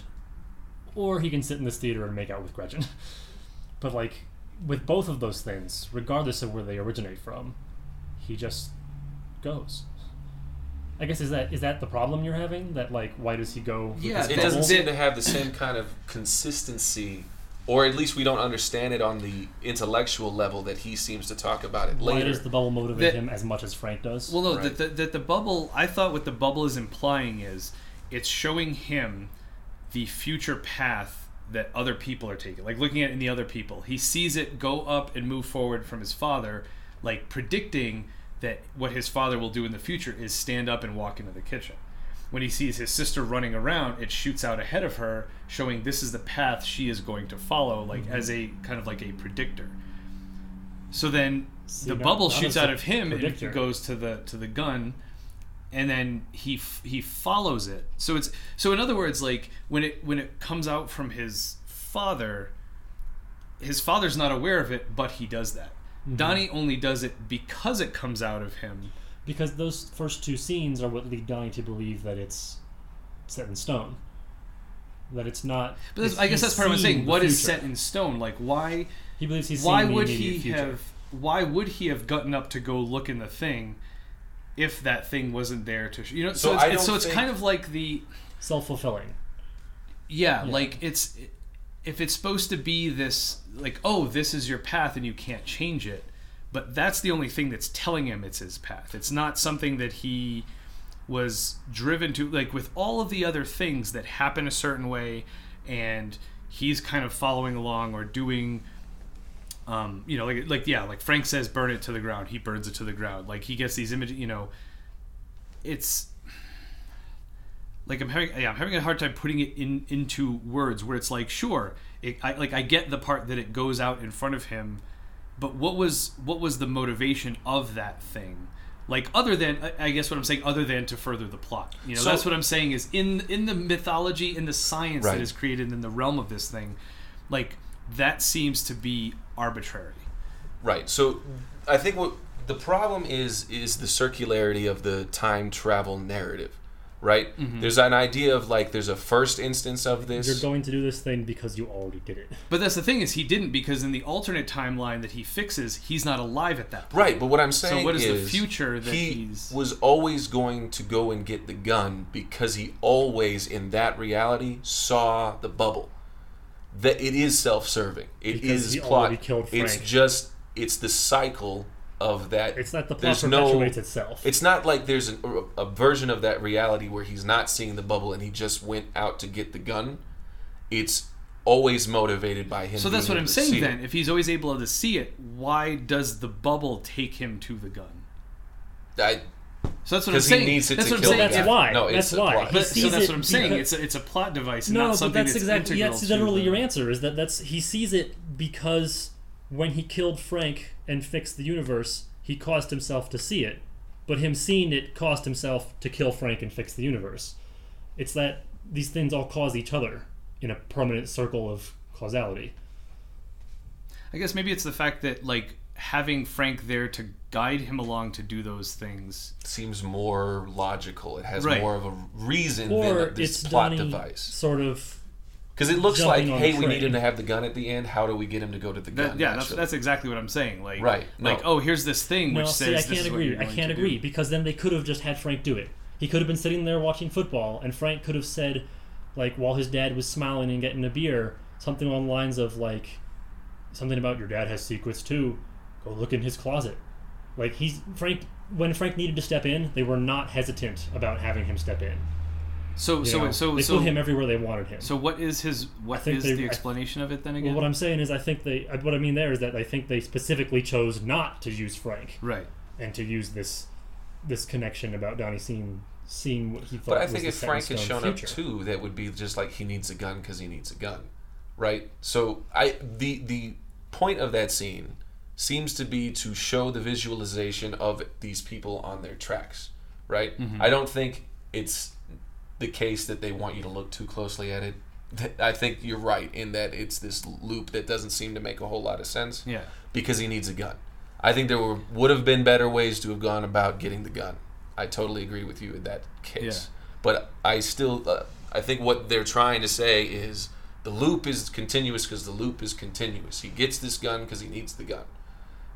or he can sit in this theater and make out with Gretchen. but like with both of those things, regardless of where they originate from, he just goes. I guess is that is that the problem you're having? That like why does he go? Yeah, It that- doesn't seem to have the same kind of consistency, or at least we don't understand it on the intellectual level that he seems to talk about it Why later. does the bubble motivate That- him as much as Frank does? well no Right. that the, that the bubble i thought what the bubble is implying is it's showing him the future path that other people are taking like looking at it in the other people he sees it go up and move forward from his father like predicting that what his father will do in the future is stand up and walk into the kitchen. When he sees his sister running around it shoots out ahead of her showing this is the path she is going to follow like as a kind of like a predictor. So then the bubble shoots out of him and predictor. goes to the to the gun and then he f- he follows it. So it's so in other words like when it when it comes out from his father his father's not aware of it but he does that Mm-hmm. donnie only does it because it comes out of him because those first two scenes are what lead Donnie to believe that it's set in stone. That it's not. but that's, i guess that's part of what i'm saying the What is future. set in stone like why He believes he's why seen the would immediate he future. have why would he have gotten up to go look in the thing if that thing wasn't there to you know so, So it's, I it's so it's kind of like the self fulfilling? yeah, Yeah. like it's if it's supposed to be this like oh this is your path and you can't change it but that's the only thing that's telling him it's his path. It's not something that he was driven to like with all of the other things that happen a certain way and he's kind of following along or doing um, you know like like yeah like frank says burn it to the ground. He burns it to the ground. Like he gets these images you know it's like I'm having yeah, I'm having a hard time putting it in into words where it's like sure it, I like I get the part that it goes out in front of him but what was what was the motivation of that thing like other than I- guess what I'm saying other than to further the plot you know So- that's what I'm saying is in in the mythology in the science Right. that is created in the realm of this thing like that seems to be arbitrary Right. So I think what the problem is is the circularity of the time travel narrative. Right? Mm-hmm. There's an idea of like there's a first instance of this. You're going to do this thing because you already did it. but that's the thing is he didn't because in the alternate timeline that he fixes he's not alive at that point Right, but what I'm saying So what is the is future that he he's- was always going to go and get the gun because he always in that reality saw the bubble. that it is self-serving. It Because is he plot. already killed It's just it's the cycle of that. It's not the plot There's no- itself. It's not like there's an, a version of that reality where he's not seeing the bubble and he just went out to get the gun. It's always motivated by him. So that's what able I'm saying. see it. Then, if he's always able to see it, why does the bubble take him to the gun? I, So that's what I'm 'Cause he saying. needs it that's to what kill I'm saying. the that's why. No, that's it's a why. plot. He But, so that's what I'm saying. because- It's a, it's a plot device, and no, not but something that's exactly integral that's to literally the- your answer. Is that that's he sees it because when he killed Frank and fixed the universe, he caused himself to see it, but him seeing it caused himself to kill Frank and fix the universe. It's that these things all cause each other in a permanent circle of causality. I guess maybe it's the fact that like having Frank there to guide him along to do those things. seems more logical. It has Right. more of a reason Or than this it's plot Donnie device. sort of Because it looks like, hey, we need him to have the gun at the end. How do we get him to go to the gun? That, yeah, that's, that's exactly what I'm saying. Like, Right, Like, oh, here's this thing No, which see, says I can't is what agree. you're I can't agree do. because then they could have just had Frank do it. He could have been sitting there watching football, and Frank could have said, like, while his dad was smiling and getting a beer, something along the lines of like, something about your dad has secrets too. Go look in his closet. Like he's Frank. When Frank needed to step in, they were not hesitant about having him step in. So, you so, know? so, they so, put him everywhere they wanted him. so, what is his? What think is they- the I- explanation of it then well, what I'm saying is, I think they. What I mean there is that I think they specifically chose not to use Frank. right. and to use this this connection about Donnie seeing seeing what he thought. But I think the if Frank had shown future. up too, that would be just like he needs a gun because he needs a gun, right? So I the the point of that scene seems to be to show the visualization of these people on their tracks, right? Mm-hmm. I don't think it's the case that they want you to look too closely at it. I think you're right in that it's this loop that doesn't seem to make a whole lot of sense Yeah. because he needs a gun. I think there were, would have been better ways to have gone about getting the gun. I totally agree with you in that case. Yeah. But I still, uh, I think what they're trying to say is the loop is continuous because the loop is continuous. He gets this gun because he needs the gun.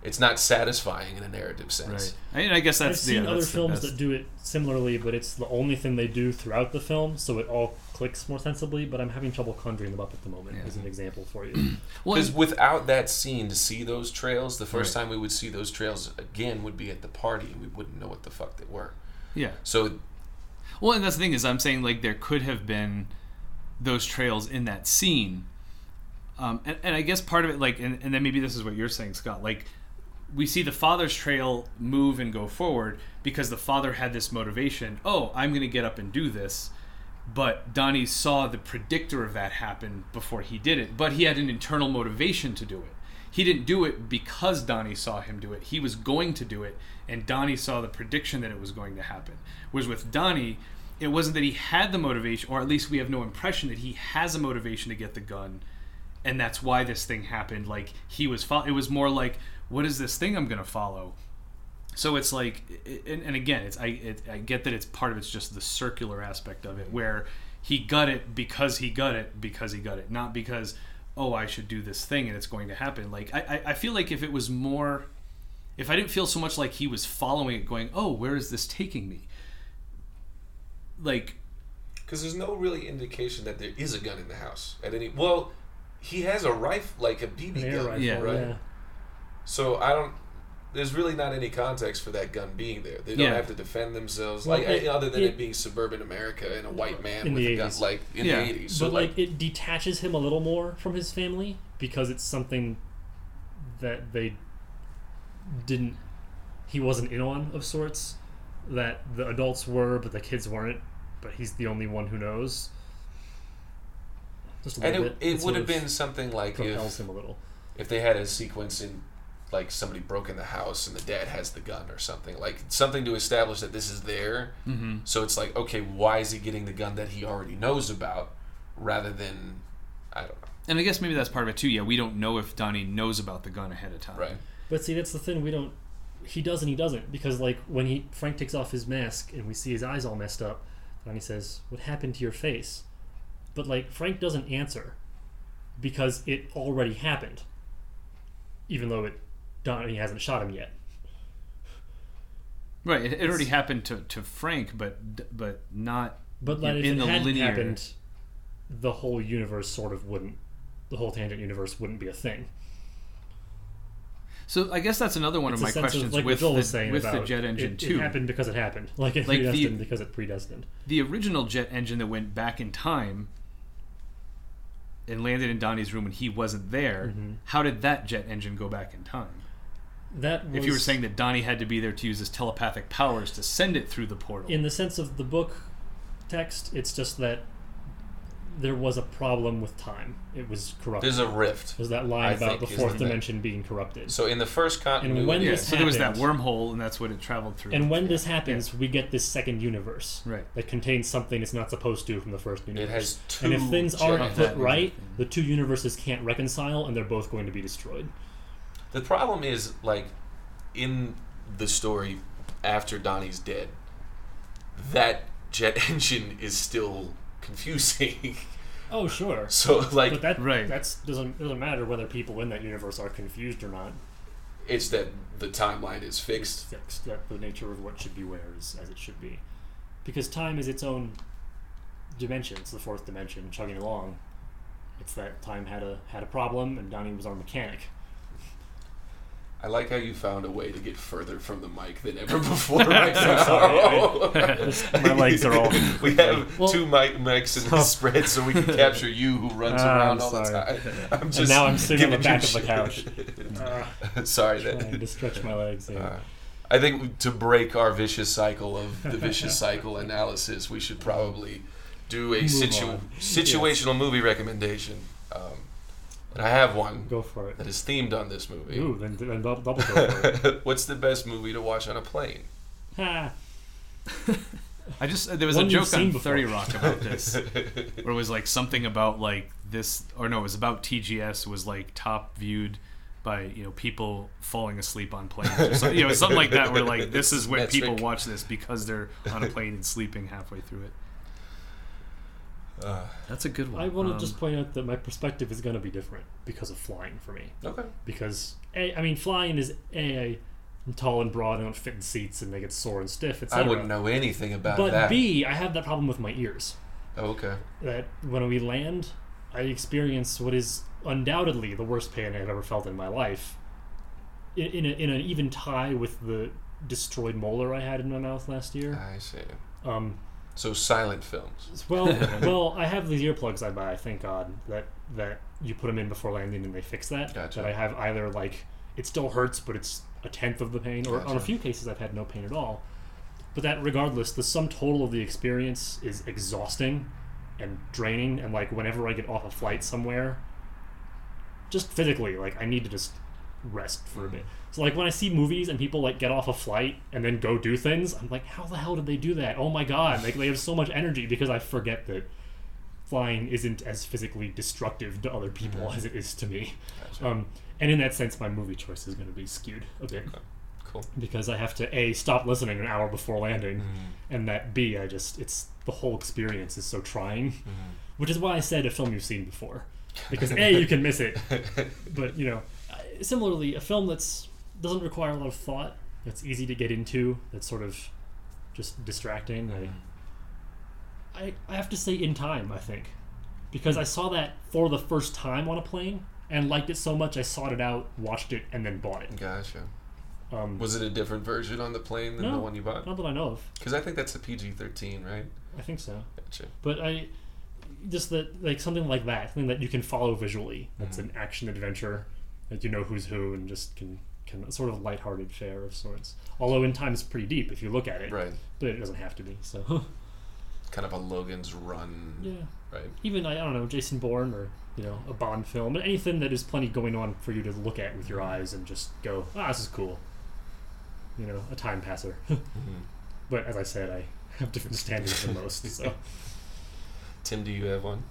It's not satisfying in a narrative sense. Right. I mean, I guess I've that's seen yeah, other that's films that do it similarly, but it's the only thing they do throughout the film, so it all clicks more sensibly. But I'm having trouble conjuring them up at the moment. Yeah. As an example for you, Well, Because without that scene to see those trails, the first Right. time we would see those trails again would be at the party, and we wouldn't know what the fuck they were. yeah. So Well, and that's the thing is, I'm saying like there could have been those trails in that scene, um, and, and I guess part of it, like, and, and then maybe this is what you're saying, Scott. Like, we see the father's trail move and go forward because the father had this motivation. Oh, I'm going to get up and do this. But Donnie saw the predictor of that happen before he did it. But he had an internal motivation to do it. He didn't do it because Donnie saw him do it. He was going to do it, and Donnie saw the prediction that it was going to happen. Whereas with Donnie, it wasn't that he had the motivation, or at least we have no impression that he has a motivation to get the gun, and that's why this thing happened. Like he was, fo- it was more like, what is this thing I'm going to follow? So it's like, and, and again, it's I it, I get that it's part of it's just the circular aspect of it, where he got it because he got it because he got it, not because oh I should do this thing and it's going to happen. Like I I, I feel like if it was more, if I didn't feel so much like he was following it, going oh where is this taking me? Like Because there's no really indication that there is a gun in the house at any. Well, he has a rifle, like a BB An air gun, rifle, Yeah. right? yeah. So I don't. There's really not any context for that gun being there. They don't Yeah. have to defend themselves, Well, like it- other than it- it, being suburban America and a white man with the a gun, like in Yeah. the '80s. So but like, like it detaches him a little more from his family because it's something that they didn't he wasn't in on of sorts that the adults were but the kids weren't but he's the only one who knows just a and it, bit it sort would have been something like propels if him a little if they had a sequence in like somebody broke in the house and the dad has the gun or something like something to establish that this is there mm-hmm. so it's like okay why is he getting the gun that he already knows about rather than i don't know and I guess maybe that's part of it too. Yeah, we don't know if Donnie knows about the gun ahead of time. right But see, that's the thing. We don't. He does and he doesn't because, like, when he Frank takes off his mask and we see his eyes all messed up, and he says, "What happened to your face?" But like, Frank doesn't answer because it already happened, even though it Donnie hasn't shot him yet. Right. It, it already happened to, to Frank, but but not But like, In it the linear- happened, the whole universe sort of wouldn't the whole tangent universe wouldn't be a thing. So I guess that's another one It's of my questions of, like with, the, with the jet engine it, too. It happened because it happened. Like it Like the- predestined because it predestined. the original jet engine that went back in time and landed in Donnie's room when he wasn't there. Mhm. How did that jet engine go back in time? That was, If you were saying that Donnie had to be there to use his telepathic powers to send it through the portal, in the sense of the book text, it's just that there was a problem with time. It was corrupted. There's a rift. There's that line I about think, the fourth there? dimension being corrupted. So in the first continuity, when yeah, this so there was that wormhole, and that's what it traveled through. And when this happens, we get this second universe Right. that contains something it's not supposed to from the first universe. it universe. has two. and if things aren't put right, the two universes can't reconcile, and they're both going to be destroyed. The problem is like in the story after Donnie's dead, that jet engine is still confusing. Oh, sure. so like but that Right. that's doesn't doesn't matter whether people in that universe are confused or not. it's that the timeline is It's fixed. fixed that the nature of what should be where is as it should be, because time is its own dimension. It's the fourth dimension chugging along. It's that time had a had a problem, and Donnie was our mechanic. I like how you found a way to get further from the mic than ever before right now. sorry. My legs are all- We have Well- two mic mics in the spread so we can capture you who runs Ah, around I'm all the time. I'm And just now I'm sitting on the back of the couch. shit. Uh, Sorry trying that. to stretch my legs. Yeah. Uh, I think to break our vicious cycle of the vicious cycle analysis, we should probably do a situ- on. situational movie recommendation. Um, and I have one Go for it. that is themed on this movie. Ooh, then, then double, double go for it. What's the best movie to watch on a plane? Ha. I just uh, there was One a joke on before. Thirty Rock about this, where it was like something about like this, or no, it was about TGS was like top viewed by you know people falling asleep on planes, or something, you know, something like that. Where like this is where people watch this because they're on a plane and sleeping halfway through it. Uh, That's a good one. I want to Um, just point out that my perspective is going to be different because of flying for me. okay. Because a, I mean, flying is a I'm tall and broad, I don't fit in seats, and they get sore and stiff, I wouldn't know anything about But that. But B, I have that problem with my ears. Oh, okay. That when we land, I experience what is undoubtedly the worst pain I've ever felt in my life. In, in, a, in an even tie with the destroyed molar I had in my mouth last year. I see. Um, So silent films. Well, well, I have these earplugs I buy. Thank God that that you put them in before landing and they fix that. Gotcha. That I have either like it still hurts, but it's a tenth of the pain, or on a few cases I've had no pain at all. But that regardless, the sum total of the experience is exhausting and draining. And like whenever I get off a flight somewhere, just physically, like I need to just rest for a hmm. bit. So like when I see movies and people like get off a flight and then go do things, I'm like, how the hell did they do that? Oh my god! Like they have so much energy because I forget that flying isn't as physically destructive to other people as it is to me. Gotcha. Um, and in that sense, my movie choice is going to be skewed a bit Cool. because I have to a stop listening an hour before landing, Mm-hmm. and that b I just it's the whole experience is so trying, Mm-hmm. which is why I said a film you've seen before, because a you can miss it, but you know, similarly a film that's doesn't require a lot of thought, that's easy to get into, that's sort of just distracting. I, I I have to say in time, I think, because I saw that for the first time on a plane and liked it so much I sought it out, watched it, and then bought it. Gotcha. Um, Was it a different version on the plane than No. the one you bought? not that I know of. Because I think that's a PG thirteen, right? I think so. Gotcha. But I just that like something like that, something that you can follow visually. That's Mhm. an action adventure that you know who's who and just can can sort of lighthearted fare of sorts. Although in time it's pretty deep if you look at it, Right. but it doesn't have to be. So Kind of a Logan's Run. yeah, Right. even I, I don't know Jason Bourne or you know a Bond film, but anything that is plenty going on for you to look at with your eyes and just go, ah, this is cool. You know, a time passer. Mhm. but as I said, I have different standards than most. So Tim, do you have one?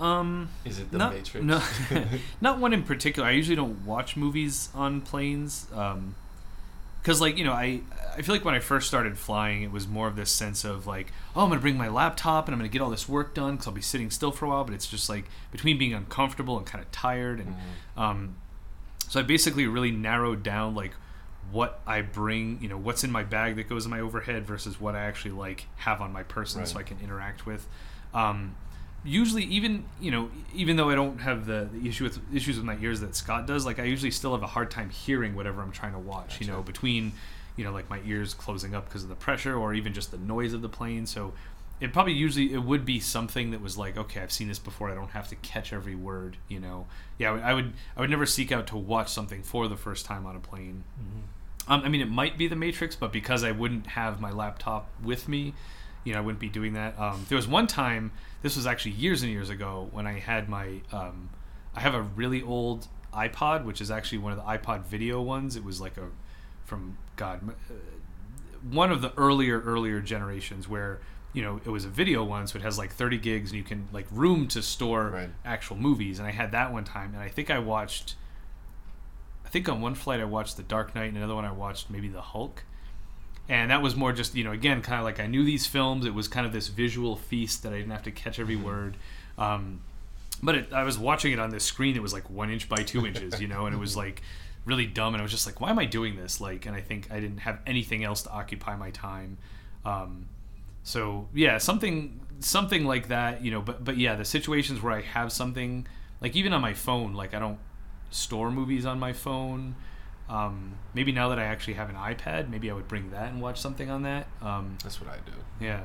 Um, Is it The not, Matrix? No, not one in particular. I usually don't watch movies on planes. Um, because like you know, I I feel like when I first started flying, it was more of this sense of like, oh, I'm gonna bring my laptop and I'm gonna get all this work done because I'll be sitting still for a while. But it's just like between being uncomfortable and kind of tired, and Mhm. um, so I basically really narrowed down like what I bring, you know, what's in my bag that goes in my overhead versus what I actually like have on my person so I can interact with. Um, usually even you know even though I don't have the, the issue with issues with my ears that Scott does, like I usually still have a hard time hearing whatever I'm trying to watch. You know, between you know like my ears closing up because of the pressure or even just the noise of the plane. So it probably usually it would be something that was like okay I've seen this before I don't have to catch every word. You know, yeah I would I would, I would never seek out to watch something for the first time on a plane. Um, I mean, it might be The Matrix, but because I wouldn't have my laptop with me, you know, I wouldn't be doing that. Um, there was one time, this was actually years and years ago, when I had my, um, I have a really old iPod, which is actually one of the iPod video ones. It was like a, from God, uh, one of the earlier, earlier generations where, you know, it was a video one, so it has like 30 gigs and you can, like, room to store Right. actual movies. And I had that one time, and I think I watched, I think on one flight I watched The Dark Knight, and another one I watched maybe The Hulk. And that was more just, you know, again, kind of like I knew these films. It was kind of this visual feast that I didn't have to catch every word. Um, but it, I was watching it on this screen that was like one inch by two inches, you know, and it was like really dumb. And I was just like, why am I doing this? Like, and I think I didn't have anything else to occupy my time. Um, so yeah, something something like that, you know. But but yeah, the situations where I have something like even on my phone, like I don't store movies on my phone. Um, maybe now that I actually have an iPad, maybe I would bring that and watch something on that. Um, That's what I do. yeah,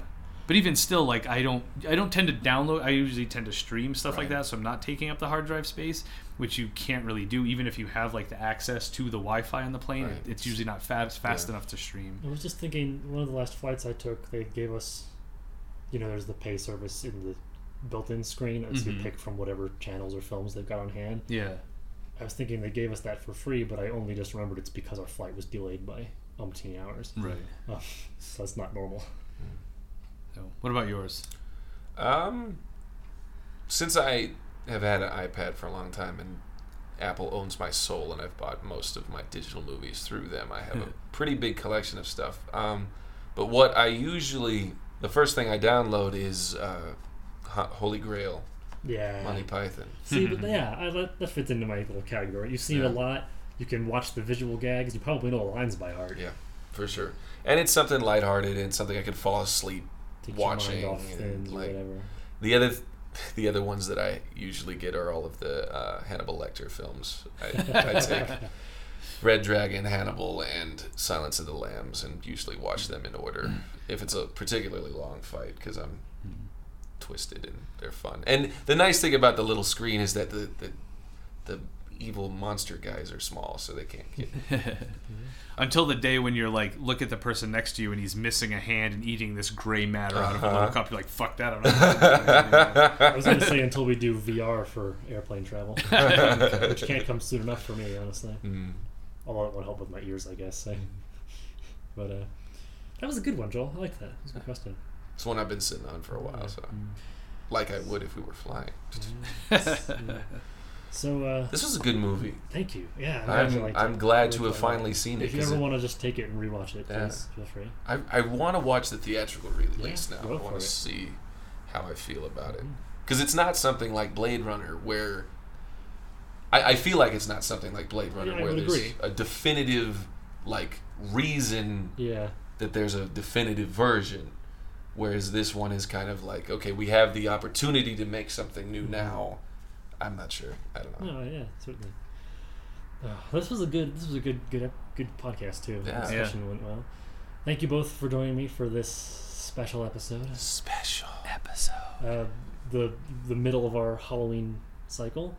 but even still, like I don't, I don't tend to download. I usually tend to stream stuff like that, so I'm not taking up the hard drive space, which you can't really do, even if you have like the access to the Wi-Fi on the plane. Right. It's usually not fast fast Yeah. enough to stream. I was just thinking, one of the last flights I took, they gave us, you know, there's the pay service in the built-in screen, and so you pick from whatever channels or films they've got on hand. Yeah, I was thinking they gave us that for free, but I only just remembered it's because our flight was delayed by umpteen hours. right. Oh, so that's not normal. So, what about yours? Um, since I have had an iPad for a long time and Apple owns my soul and I've bought most of my digital movies through them, I have a pretty big collection of stuff. Um, but what I usually, the first thing I download is uh, Holy Grail, Yeah. Monty Python. See, but yeah, I, that, that fits into my little category. You've seen Yeah. a lot. You can watch the visual gags. You probably know the lines by heart. Yeah, for sure. And it's something lighthearted and something I could fall asleep Take watching. your mind off and, like, whatever. The other, the other ones that I usually get are all of the uh, Hannibal Lecter films. I, I take Red Dragon, Hannibal, and Silence of the Lambs, and usually watch them in order. If it's a particularly long fight, because I'm twisted and they're fun. And the nice thing about the little screen is that the the, the evil monster guys are small, so they can't get. Until the day when you're like, look at the person next to you and he's missing a hand and eating this gray matter out of a little Uh-huh. cup. You're like, fuck that. I don't know. I was going to say until we do VR for airplane travel, which can't come soon enough for me, honestly. Mm. Although it would help with my ears, I guess. So. But uh, that was a good one, Joel. I like that. It was a good question. It's one I've been sitting on for a while, so mm. like I would if we were flying. Mm. So uh, This was a good movie. thank you. Yeah, I really I'm, liked I'm it. glad to have liked it. finally seen it. If you 'cause ever want to just take it and rewatch it, Yeah. please feel free. I, I want to watch the theatrical release Yeah, now. I want to see how I feel about it. Mm. Because it's not something like Blade Runner where. I, I feel like it's not something like Blade Runner Yeah, where there's agree. a definitive, like, reason Yeah. that there's a definitive version. Whereas this one is kind of like, okay, we have the opportunity to make something new now. I'm not sure. I don't know. Oh yeah, certainly. Oh, this was a good. This was a good, good, good podcast too. The Yeah. went well. Thank you both for joining me for this special episode. Special episode. Uh, the the middle of our Halloween cycle.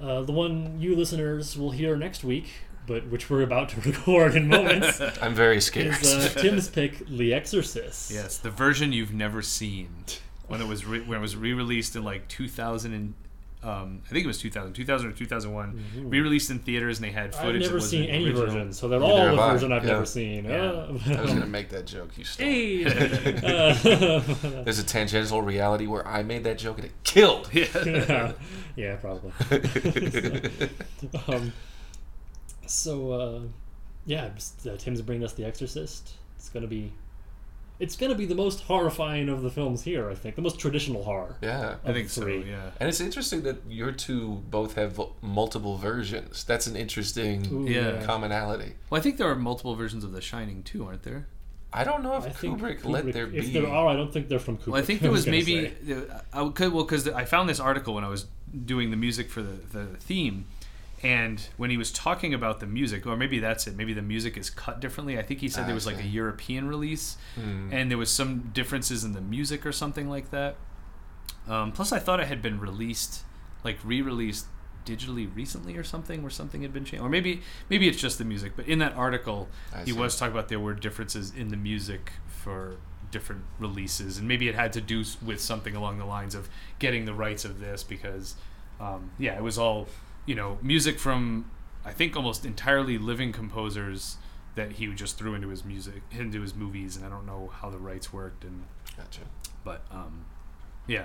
Uh, the one you listeners will hear next week, but which we're about to record in moments, I'm very scared. is uh, Tim's pick, The Exorcist. Yes, the version you've never seen when it was re- when it was re-released in like 2000 and um, I think it was 2000, 2000 or 2001. Mhm. Re-released in theaters and they had footage. I've footage. that never was seen the any original. version, so they're Neither all the I, version I've yeah. never seen. Yeah. Uh, I was gonna make that joke. You stole. Hey. Uh, There's a tangential reality where I made that joke and it killed. yeah, yeah, probably. um, so, uh, yeah, just, uh, Tim's bringing us The Exorcist. It's gonna be, it's gonna be the most horrifying of the films here. I think the most traditional horror. yeah. I think of so. Yeah. And it's interesting that your two both have multiple versions. That's an interesting Ooh, Yeah. commonality. Well, I think there are multiple versions of The Shining too, aren't there? I don't know if I think Kubrick, let there be. if there are, I don't think they're from Kubrick. Well, I think there was was maybe say. uh, I could well because I found this article when I was doing the music for the, the theme, and when he was talking about the music, or maybe that's it. Maybe the music is cut differently. I think he said I there was like a. European release, Hmm. and there was some differences in the music or something like that. Um, plus, I thought it had been released, like re-released digitally recently or something, where something had been changed, or maybe maybe it's just the music. But in that article, I he see. was talking about there were differences in the music for different releases, and maybe it had to do with something along the lines of getting the rights of this because, um, yeah, it was all you know music from I think almost entirely living composers that he just threw into his music into his movies, and I don't know how the rights worked, and Gotcha. but um, yeah.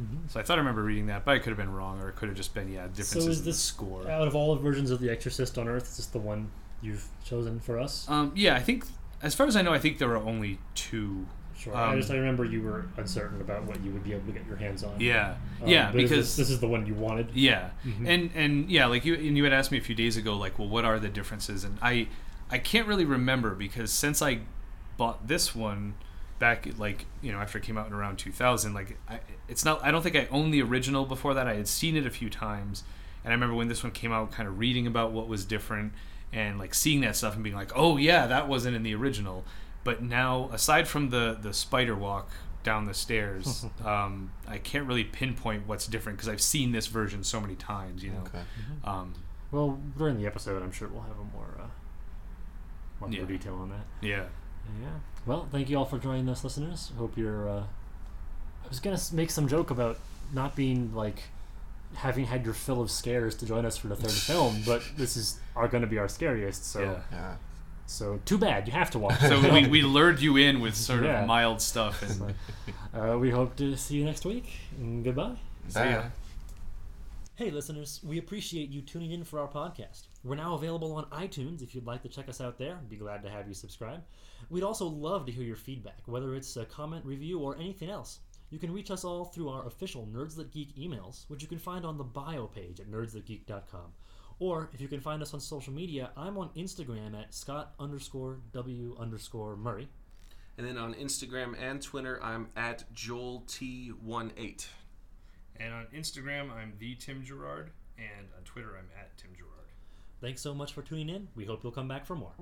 Mhm. So I thought I remember reading that, but I could have been wrong, or it could have just been yeah differences is in the this score. Out of all the versions of The Exorcist on Earth, is this the one you've chosen for us? Um, yeah, I think as far as I know, I think there are only two. Sure. I um, just I remember you were uncertain about what you would be able to get your hands on. Yeah, Um, yeah, because this, this is the one you wanted. Yeah, Mhm. and and yeah, like you and you had asked me a few days ago, like, well, what are the differences? And I I can't really remember because since I bought this one back, like you know, after it came out in around 2000, like I, it's not. I don't think I owned the original before that. I had seen it a few times, and I remember when this one came out, kind of reading about what was different and like seeing that stuff and being like, oh yeah, that wasn't in the original. But now, aside from the the spider walk down the stairs, um, I can't really pinpoint what's different because I've seen this version so many times. You know. Okay. Um, Well, during the episode, I'm sure we'll have a more, uh, more Yeah. detail on that. yeah. Yeah. Well, thank you all for joining us, listeners. Hope you're. Uh, I was gonna make some joke about not being like having had your fill of scares to join us for the third film, but this is are going to be our scariest. So, Yeah. Yeah. So too bad. You have to watch. So we, we lured you in with sort Yeah. of mild stuff, and So, uh, we hope to see you next week. And goodbye. See ya. Hey, listeners, we appreciate you tuning in for our podcast. We're now available on iTunes if you'd like to check us out there. Be glad to have you subscribe. We'd also love to hear your feedback, whether it's a comment, review, or anything else. You can reach us all through our official Nerds That Geek emails, which you can find on the bio page at nerdsthatgeek.com. Or if you can find us on social media, I'm on Instagram at Scott underscore W underscore Murray. And then on Instagram and Twitter, I'm at Joel T18. And on Instagram, I'm the Tim Gerard. And on Twitter, I'm at Tim Gerard. Thanks so much for tuning in. We hope you'll come back for more.